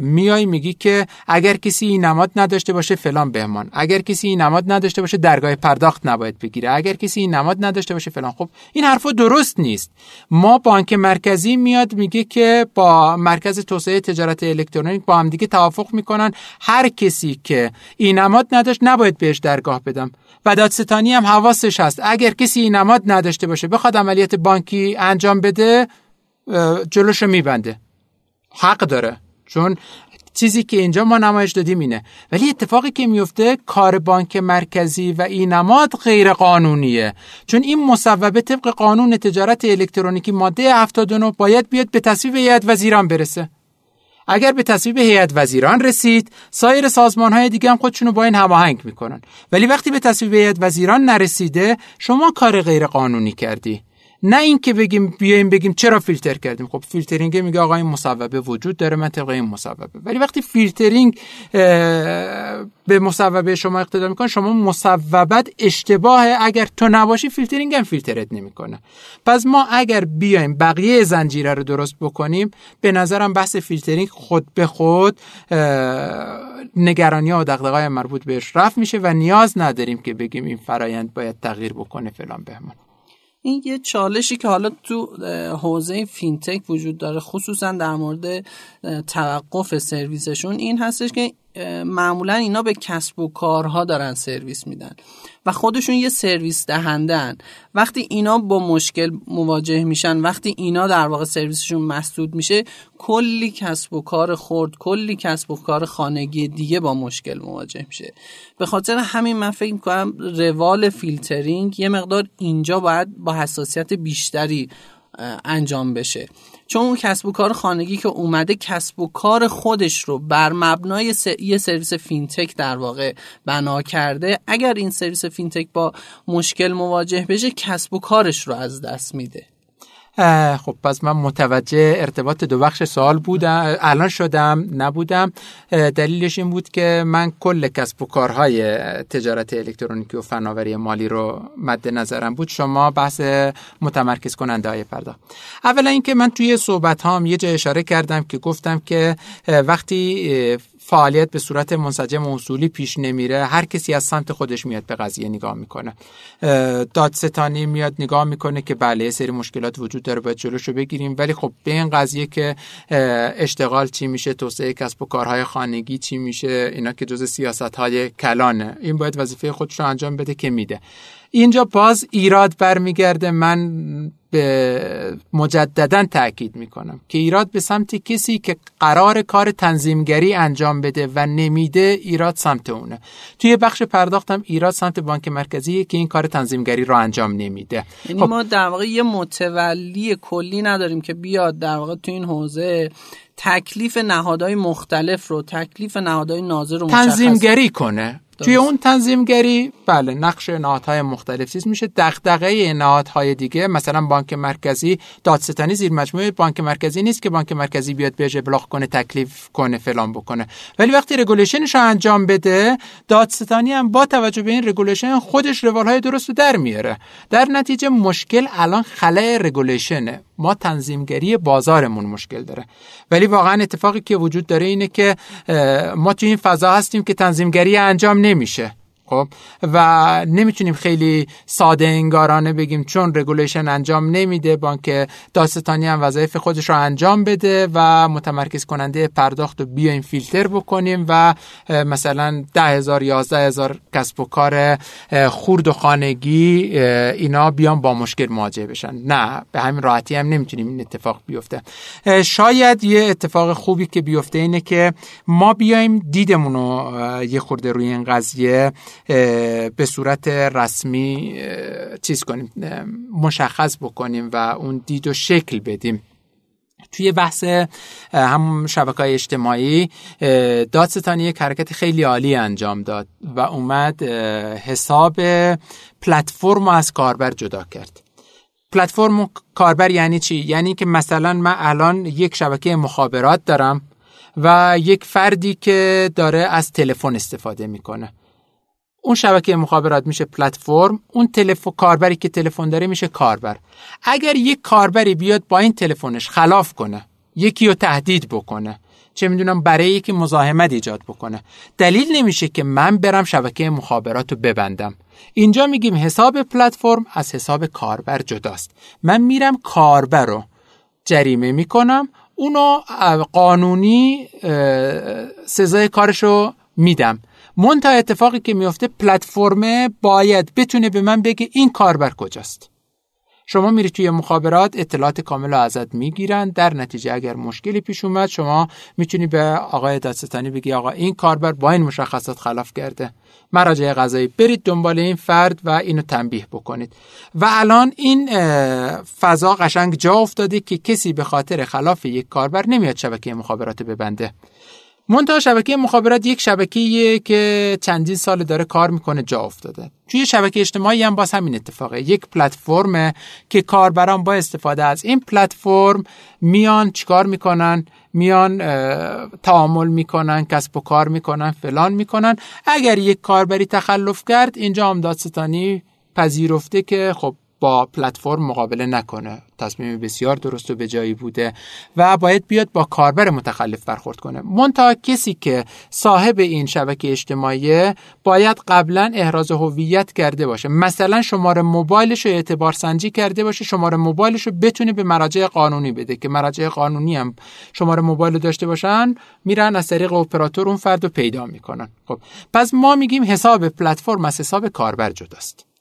میای میگی که اگر کسی این نماد نداشته باشه فلان بهمان. اگر کسی این نماد نداشته باشه درگاه پرداخت نباید بگیره. اگر کسی این نماد نداشته باشه فلان. خب این حرفا درست نیست. ما بانک مرکزی میاد میگه که با مرکز توسعه تجارت الکترونیک با هم دیگه توافق می‌کنن. هر کسی که این نماد نداشت نباید بهش درگاه بدم. و دادستانی هم حواسش هست. اگر کسی این نماد نداشته باشه بخواد عملیات بانکی انجام بده جلوشو میبنده. حق داره. چون چیزی که اینجا ما نمایش دادیم اینه. ولی اتفاقی که میفته کار بانک مرکزی و این نماد غیر قانونیه چون این مصوبه طبق قانون تجارت الکترونیکی ماده 79 باید بیاد به تصویب هیئت وزیران برسه. اگر به تصویب هیئت وزیران رسید سایر سازمان های دیگه هم خودشونو با این هماهنگ می‌کنن. ولی وقتی به تصویب هیئت وزیران نرسیده شما کار غیر قانونی کردی. نه اینکه بگیم بیایم بگیم چرا فیلتر کردیم. خب فیلترینگ میگه آقا این مصوبه وجود داره من طبق این مصوبه. ولی وقتی فیلترینگ به مصوبه شما اقتدا می‌کنه شما مصوبت اشتباهه. اگر تو نباشی فیلترینگ هم فیلترت نمی‌کنه. پس ما اگر بیایم بقیه زنجیره رو درست بکنیم به نظرم بحث فیلترینگ خود به خود نگرانی و دغدغه‌های مربوط بهش رفع میشه و نیاز نداریم که بگیم این فرایند باید تغییر بکنه فلان بهمان. این یه چالشی که حالا تو حوزه فینتک وجود داره خصوصا در مورد توقف سرویسشون این هستش که معمولا اینا به کسب و کارها دارن سرویس میدن و خودشون یه سرویس دهندن وقتی اینا با مشکل مواجه میشن وقتی اینا در واقع سرویسشون مسدود میشه کلی کسب و کار خرد کلی کسب و کار خانگی دیگه با مشکل مواجه میشه. به خاطر همین من فکر می‌کنم روال فیلترینگ یه مقدار اینجا باید با حساسیت بیشتری انجام بشه. چون اون کسب و کار خانگی که اومده کسب و کار خودش رو بر مبنای یه سرویس فینتک در واقع بنا کرده اگر این سرویس فینتک با مشکل مواجه بشه کسب و کارش رو از دست میده. خب پس من متوجه ارتباط دو بخش سوال بودم الان شدم نبودم. دلیلش این بود که من کل کسب و کارهای تجارت الکترونیکی و فناوری مالی رو مد نظرم بود. شما بحث متمرکز کننده های پرداخت اولا اینکه من توی صحبت هام یه جای اشاره کردم که گفتم که وقتی فعالیت به صورت منسجم و اصولی پیش نمیره. هر کسی از سمت خودش میاد به قضیه نگاه می‌کنه. دادستانی میاد نگاه می‌کنه که بله سری مشکلات وجود داره باید جلوشو بگیریم. ولی خب به این قضیه که اشتغال چی میشه توسعه کسب و کارهای خانگی چی میشه اینا که جز سیاست های کلانه. این باید وظیفه خودش رو انجام بده که میده. اینجا باز ایراد برمیگرده. من به مجددا تاکید می‌کنم که ایراد به سمت کسی که قرار کار تنظیمگری انجام بده و نمیده ایراد سمت اونه. توی بخش پرداختم ایراد سمت بانک مرکزی که این کار تنظیمگری رو انجام نمیده. یعنی خب. ما در واقع یه متولی کلی نداریم که بیاد در واقع تو این حوزه تکلیف نهادهای مختلف رو تکلیف نهادهای ناظر رو تنظیمگری کنه. توی اون تنظیمگری بله نقش نهادهای مختلف چیز میشه. دغدغه نهادهای دیگه مثلا بانک مرکزی دادستانی زیر مجموعه بانک مرکزی نیست که بانک مرکزی بیاد بیاje ابلاغ کنه تکلیف کنه فلان بکنه. ولی وقتی regulation ش رو انجام بده دادستانی هم با توجه به این regulation خودش روال درست رو در میاره. در نتیجه مشکل الان خلای regulation ه ما تنظیمگری بازارمون مشکل داره. ولی واقعا اتفاقی که وجود داره اینه که ما توی این فضا هستیم که تنظیمگری انجام نمیشه. خب؟ و نمی‌تونیم خیلی ساده انگارانه بگیم چون regulation انجام نمیده بانک دادستانی هم وظایف خودش رو انجام بده و متمرکز کننده پرداخت رو بیایم فیلتر بکنیم و مثلا ده هزار یازده هزار کسب و کار خورد و خانگی اینا بیان با مشکل مواجه بشن. نه به همین راحتی هم نمی‌تونیم این اتفاق بیفته. شاید یه اتفاق خوبی که بیفته اینه که ما بیایم دیدمون رو یه خورده روی این قضیه. به صورت رسمی چیز کنیم مشخص بکنیم و اون دید و شکل بدیم. توی بحث هم شبکه های اجتماعی دادستانی یک حرکت خیلی عالی انجام داد و اومد حساب پلتفرم از کاربر جدا کرد. پلتفرم کاربر یعنی چی؟ یعنی که مثلا من الان یک شبکه مخابرات دارم و یک فردی که داره از تلفن استفاده می‌کنه. اون شبکه مخابرات میشه پلتفرم اون تلفن کاربری که تلفن داره میشه کاربر. اگر یک کاربری بیاد با این تلفنش خلاف کنه یکی رو تهدید بکنه چه می‌دونم برای یکی مزاحمت ایجاد بکنه. دلیل نمیشه که من برم شبکه مخابرات رو ببندم. اینجا میگیم حساب پلتفرم از حساب کاربر جداست. من میرم کاربر رو جریمه می‌کنم اونو قانونی سزای کارشو میدم. منتها اتفاقی که میفته پلتفرم باید بتونه به من بگه این کاربر کجاست. شما میری توی مخابرات اطلاعات کامل رو ازت می‌گیرن. در نتیجه اگر مشکلی پیش اومد شما می‌تونی به آقای دادستانی بگی آقا این کاربر با این مشخصات خلاف کرده. مراجع قضایی برید دنبال این فرد و اینو تنبیه بکنید. و الان این فضا قشنگ جا افتاده که کسی به خاطر خلاف یک کاربر نمیاد شبکه مخابرات ببنده. منتها شبکه مخابرات یک شبکه‌ایه که چندین سال داره کار می‌کنه جا افتاده. توی شبکه اجتماعی هم باز همین اتفاقه. یک پلتفرمه که کاربران با استفاده از این پلتفرم میان چیکار می‌کنن؟ میان تعامل می‌کنن کسب و کار می‌کنن فلان می‌کنن. اگر یک کاربری تخلف کرد اینجا هم دادستانی پذیرفته که خب با پلتفرم مقابله نکنه. تصمیم بسیار درست و به جایی بوده و باید بیاد با کاربر متخلف برخورد کنه. منتها کسی که صاحب این شبکه اجتماعی باید قبلا احراز هویت کرده باشه. مثلا شماره موبایلش رو اعتبار سنجی کرده باشه شماره موبایلش رو بتونه به مراجع قانونی بده که مراجع قانونی هم شماره موبایل داشته باشن میرن از طریق اپراتور اون فرد رو پیدا می‌کنن. خب پس ما میگیم حساب پلتفرم از حساب کاربر جداست.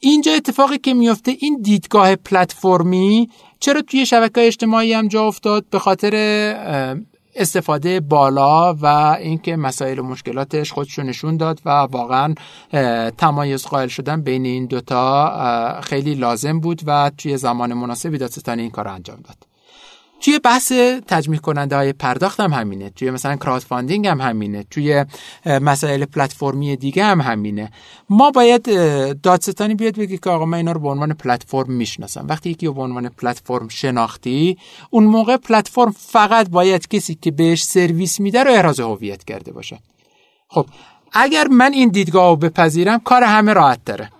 اینجا اتفاقی که میفته این دیدگاه پلتفرمی چرا توی شبکه اجتماعی هم جا افتاد؟ به خاطر استفاده بالا و اینکه مسائل و مشکلاتش خودشو نشون داد و واقعا تمایز قائل شدن بین این دوتا خیلی لازم بود و توی زمان مناسبی دادستانی این کار انجام داد. توی بحث تجمیع کننده های پرداخت هم همینه. توی مثلا crowdfunding هم همینه. توی مسائل پلتفرمی دیگه هم همینه. ما باید دادستانی بیاد بگی که آقا من اینا رو به عنوان پلتفرم می‌شناسم. وقتی یکی رو به عنوان پلتفرم شناختی اون موقع پلتفرم فقط باید کسی که بهش سرویس میده رو احراز هویت کرده باشه. خب اگر من این دیدگاه رو بپذیرم کار همه راحت داره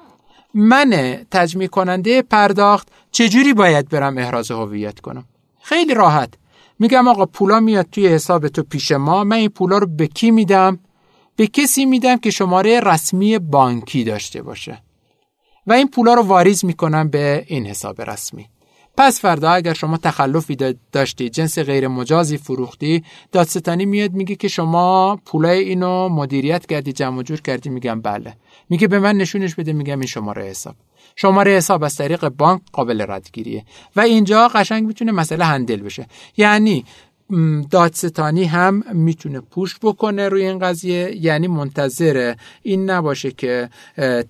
من تجمیع کننده پرداخت چجوری باید برم احراز هویت کنم؟ خیلی راحت. میگم آقا پولا میاد توی حساب تو پیش ما. من این پولا رو به کی میدم؟ به کسی میدم که شماره رسمی بانکی داشته باشه. و این پولا رو واریز می‌کنم به این حساب رسمی. پس فردا اگر شما تخلفی داشتی جنس غیر مجازی فروختی دادستانی میاد میگه که شما پولای اینو مدیریت کردی جمع جور کردی. میگم بله. میگه به من نشونش بده میگم این شماره حساب. شماره حساب از طریق بانک قابل ردگیریه. و اینجا قشنگ می‌تونه مسئله هندل بشه. یعنی دادستانی هم می‌تونه پوش بکنه روی این قضیه یعنی منتظر این نباشه که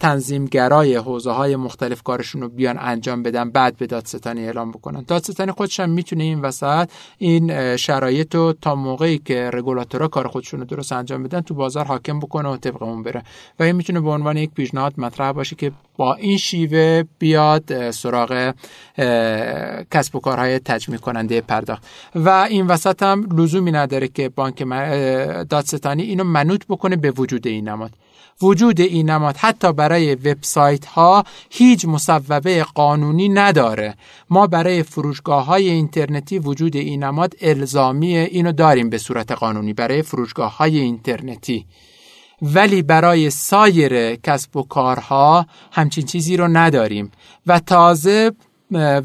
تنظیمگرای حوزه های مختلف کارشون رو بیان انجام بدن بعد به دادستانی اعلام بکنن. دادستانی خودش هم می‌تونه این وسط این شرایط رو تا موقعی که رگولاتورها کار خودشون رو درست انجام بدن تو بازار حاکم بکنه و طبق اون بره. و این می‌تونه به عنوان یک پیشنهاد مطرح باشه که با این شیوه بیاد سراغ کسب و کارهای تجمیع کننده پرداخت. و این وسط هم لزومی نداره که بانک دادستانی اینو منوط بکنه به وجود این نماد. وجود این نماد حتی برای وبسایت ها هیچ مصوبه قانونی نداره. ما برای فروشگاه های اینترنتی وجود این نماد الزامیه اینو داریم به صورت قانونی برای فروشگاه های اینترنتی. ولی برای سایر کسب و کارها همچین چیزی رو نداریم. و تازه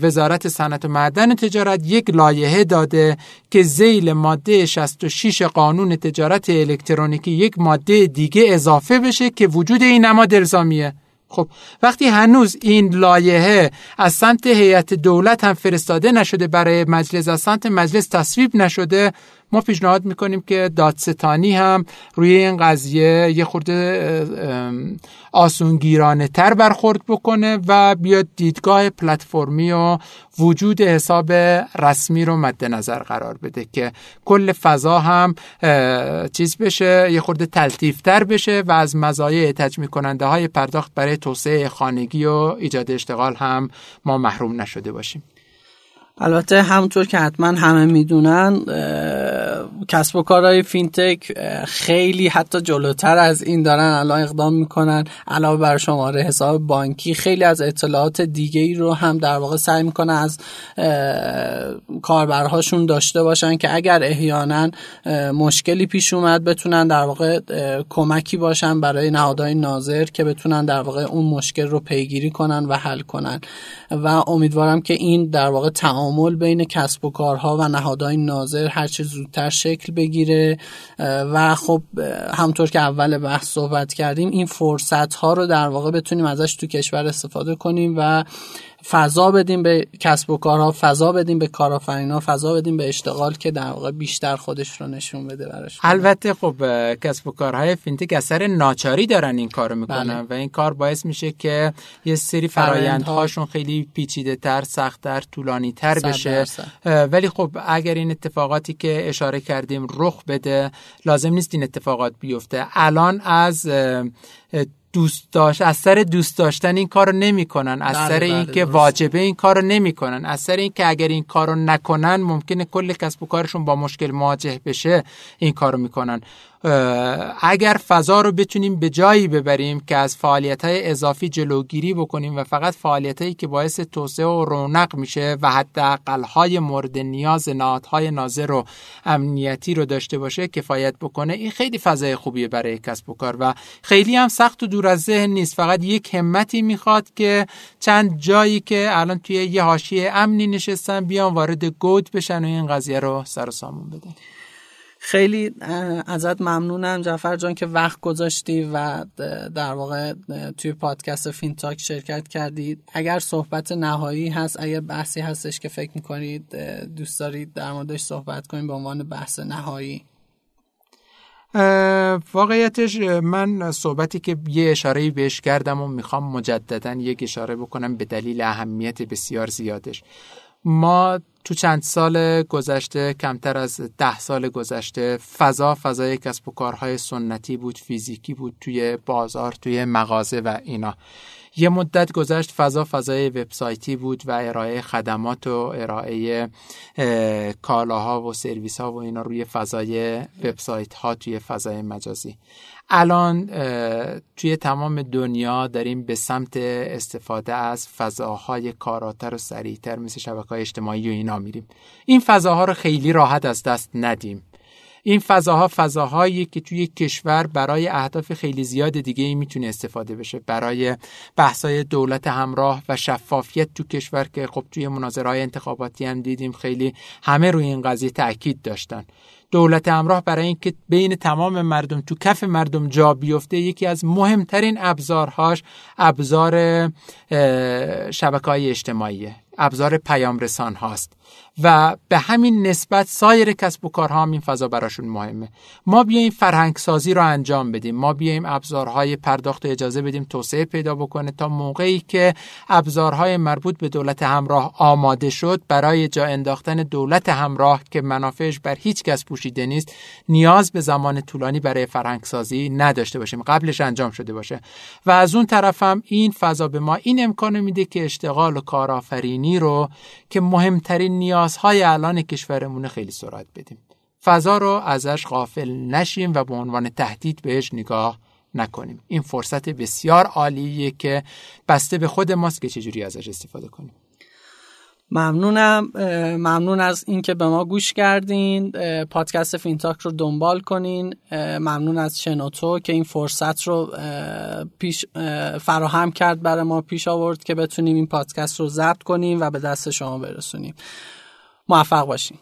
وزارت صنعت و معدن تجارت یک لایحه داده که زیل ماده 66 قانون تجارت الکترونیکی یک ماده دیگه اضافه بشه که وجود این نماد الزامیه خب وقتی هنوز این لایحه از سمت هیئت دولت هم فرستاده نشده برای مجلس از سمت مجلس تصویب نشده ما پیشنهاد می‌کنیم که دادستانی هم روی این قضیه یه خورده آسونگیرانه تر برخورد بکنه و بیاد دیدگاه پلتفرمی و وجود حساب رسمی رو مد نظر قرار بده که کل فضا هم چیز بشه یه خورده تلطیف تر بشه و از مزایای تجمیع کننده های پرداخت برای توسعه خانگی و ایجاد اشتغال هم ما محروم نشده باشیم. البته همونطور که حتما همه می‌دونن کسب و کارهای فینتک خیلی حتی جلوتر از این دارن الان اقدام می‌کنن. علاوه بر شماره حساب بانکی خیلی از اطلاعات دیگه ای رو هم در واقع سعی می‌کنن از کاربرهاشون داشته باشن که اگر احیانا مشکلی پیش اومد بتونن در واقع کمکی باشن برای نهادهای ناظر که بتونن در واقع اون مشکل رو پیگیری کنن و حل کنن. و امیدوارم که این در واقع تعامل بین کسب و کارها و نهادهای ناظر هر چه زودتر شکل بگیره و خب همطور که اول بحث صحبت کردیم این فرصت ها رو در واقع بتونیم ازش تو کشور استفاده کنیم و فضا بدیم به کسب و کارها فضا بدیم به کارآفرینا فضا بدیم به اشتغال که در واقع بیشتر خودش رو نشون بده براش. البته خب کسب و کارهای فینتک اثر ناچاری دارن این کارو می‌کنن بله. و این کار باعث میشه که یه سری فرایندهاشون خیلی پیچیده تر سختتر طولانی تر بشه. ولی خب اگر این اتفاقاتی که اشاره کردیم رخ بده لازم نیست این اتفاقات بیفته. الان از دوست داشت از سر دوست داشتن این کارو نمی‌کنن. از بله، سر بله اینکه واجبه این کارو نمی‌کنن. از سر اینکه اگر این کارو نکنن ممکنه کل کسب و کارشون با مشکل مواجه بشه این کارو می‌کنن. اگر فضا رو بتونیم به جایی ببریم که از فعالیت های اضافی جلوگیری بکنیم و فقط فعالیت هایی که باعث توسعه و رونق میشه و حداقل های مورد نیاز نهادهای ناظر و امنیتی رو داشته باشه کفایت بکنه این خیلی فضای خوبیه برای کسب و کار و خیلی هم سخت و دور از ذهن نیست. فقط یک همتی می‌خواد که چند جایی که الان توی یه حاشیه امنی نشستن بیان وارد گود بشن و این قضیه رو سر و سامون بدن. خیلی ازت ممنونم جعفر جان که وقت گذاشتی و در واقع توی پادکست فینتاک شرکت کردید اگر صحبت نهایی هست اگر بحثی هستش که فکر می‌کنید دوست دارید در موردش صحبت کنیم به عنوان بحث نهایی. واقعیتش من صحبتی که یه اشاره بهش کردم و می‌خوام مجددا یک اشاره بکنم به دلیل اهمیت بسیار زیادش. ما تو چند سال گذشته کمتر از ده سال گذشته فضا فضای کسب و کارهای سنتی بود فیزیکی بود توی بازار توی مغازه و اینا. یه مدت گذشت فضا فضای وبسایتی بود و ارائه خدمات و ارائه کالاها و سرویس ها و اینا روی فضای وبسایت ها توی فضای مجازی. الان توی تمام دنیا داریم به سمت استفاده از فضاهای کاراتر و سریعتر مثل شبکه اجتماعی و اینا میریم. این فضاها رو خیلی راحت از دست ندیم. این فضاها فضاهایی که توی کشور برای اهداف خیلی زیاد دیگه می‌تونه استفاده بشه. برای بحثای دولت همراه و شفافیت تو کشور که خب توی مناظرهای انتخاباتی هم دیدیم خیلی همه روی این قضیه تاکید داشتن. دولت همراه برای اینکه بین تمام مردم تو کف مردم جا بیفته یکی از مهمترین ابزارهاش ابزار شبکه های اجتماعیه. ابزار پیام رسان هاست و به همین نسبت سایر کسب و کارها هم این فضا براشون مهمه. ما بیایم فرهنگ سازی رو انجام بدیم. ما بیایم ابزارهای پرداخت اجازه بدیم توسعه پیدا بکنه تا موقعی که ابزارهای مربوط به دولت همراه آماده شد برای جا انداختن دولت همراه که منافعش بر هیچ کس پوشیده نیست نیاز به زمان طولانی برای فرهنگ سازی نداشته باشیم. قبلش انجام شده باشه. و از اون طرف هم این فضا به ما این امکان میده که اشتغال و کارآفرینی رو که مهمترین نیازهای الان کشورمون خیلی سرعت بدیم. فضا رو ازش غافل نشیم و به عنوان تهدید بهش نگاه نکنیم. این فرصت بسیار عالیه که بسته به خود ماست که چجوری ازش استفاده کنیم. ممنونم. ممنون از اینکه به ما گوش کردین. پادکست فینتاک رو دنبال کنین. ممنون از شنوتو که این فرصت رو پیش فراهم کرد برای ما پیش آورد که بتونیم این پادکست رو ضبط کنیم و به دست شما برسونیم. موفق باشین.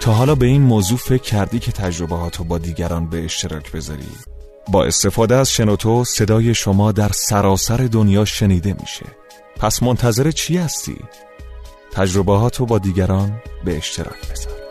تا حالا به این موضوع فکر کردی که تجربه با دیگران به اشتراک بذاری؟ با استفاده از شنوتو صدای شما در سراسر دنیا شنیده میشه. پس منتظر چی هستی؟ تجربه با دیگران به اشتراک بذار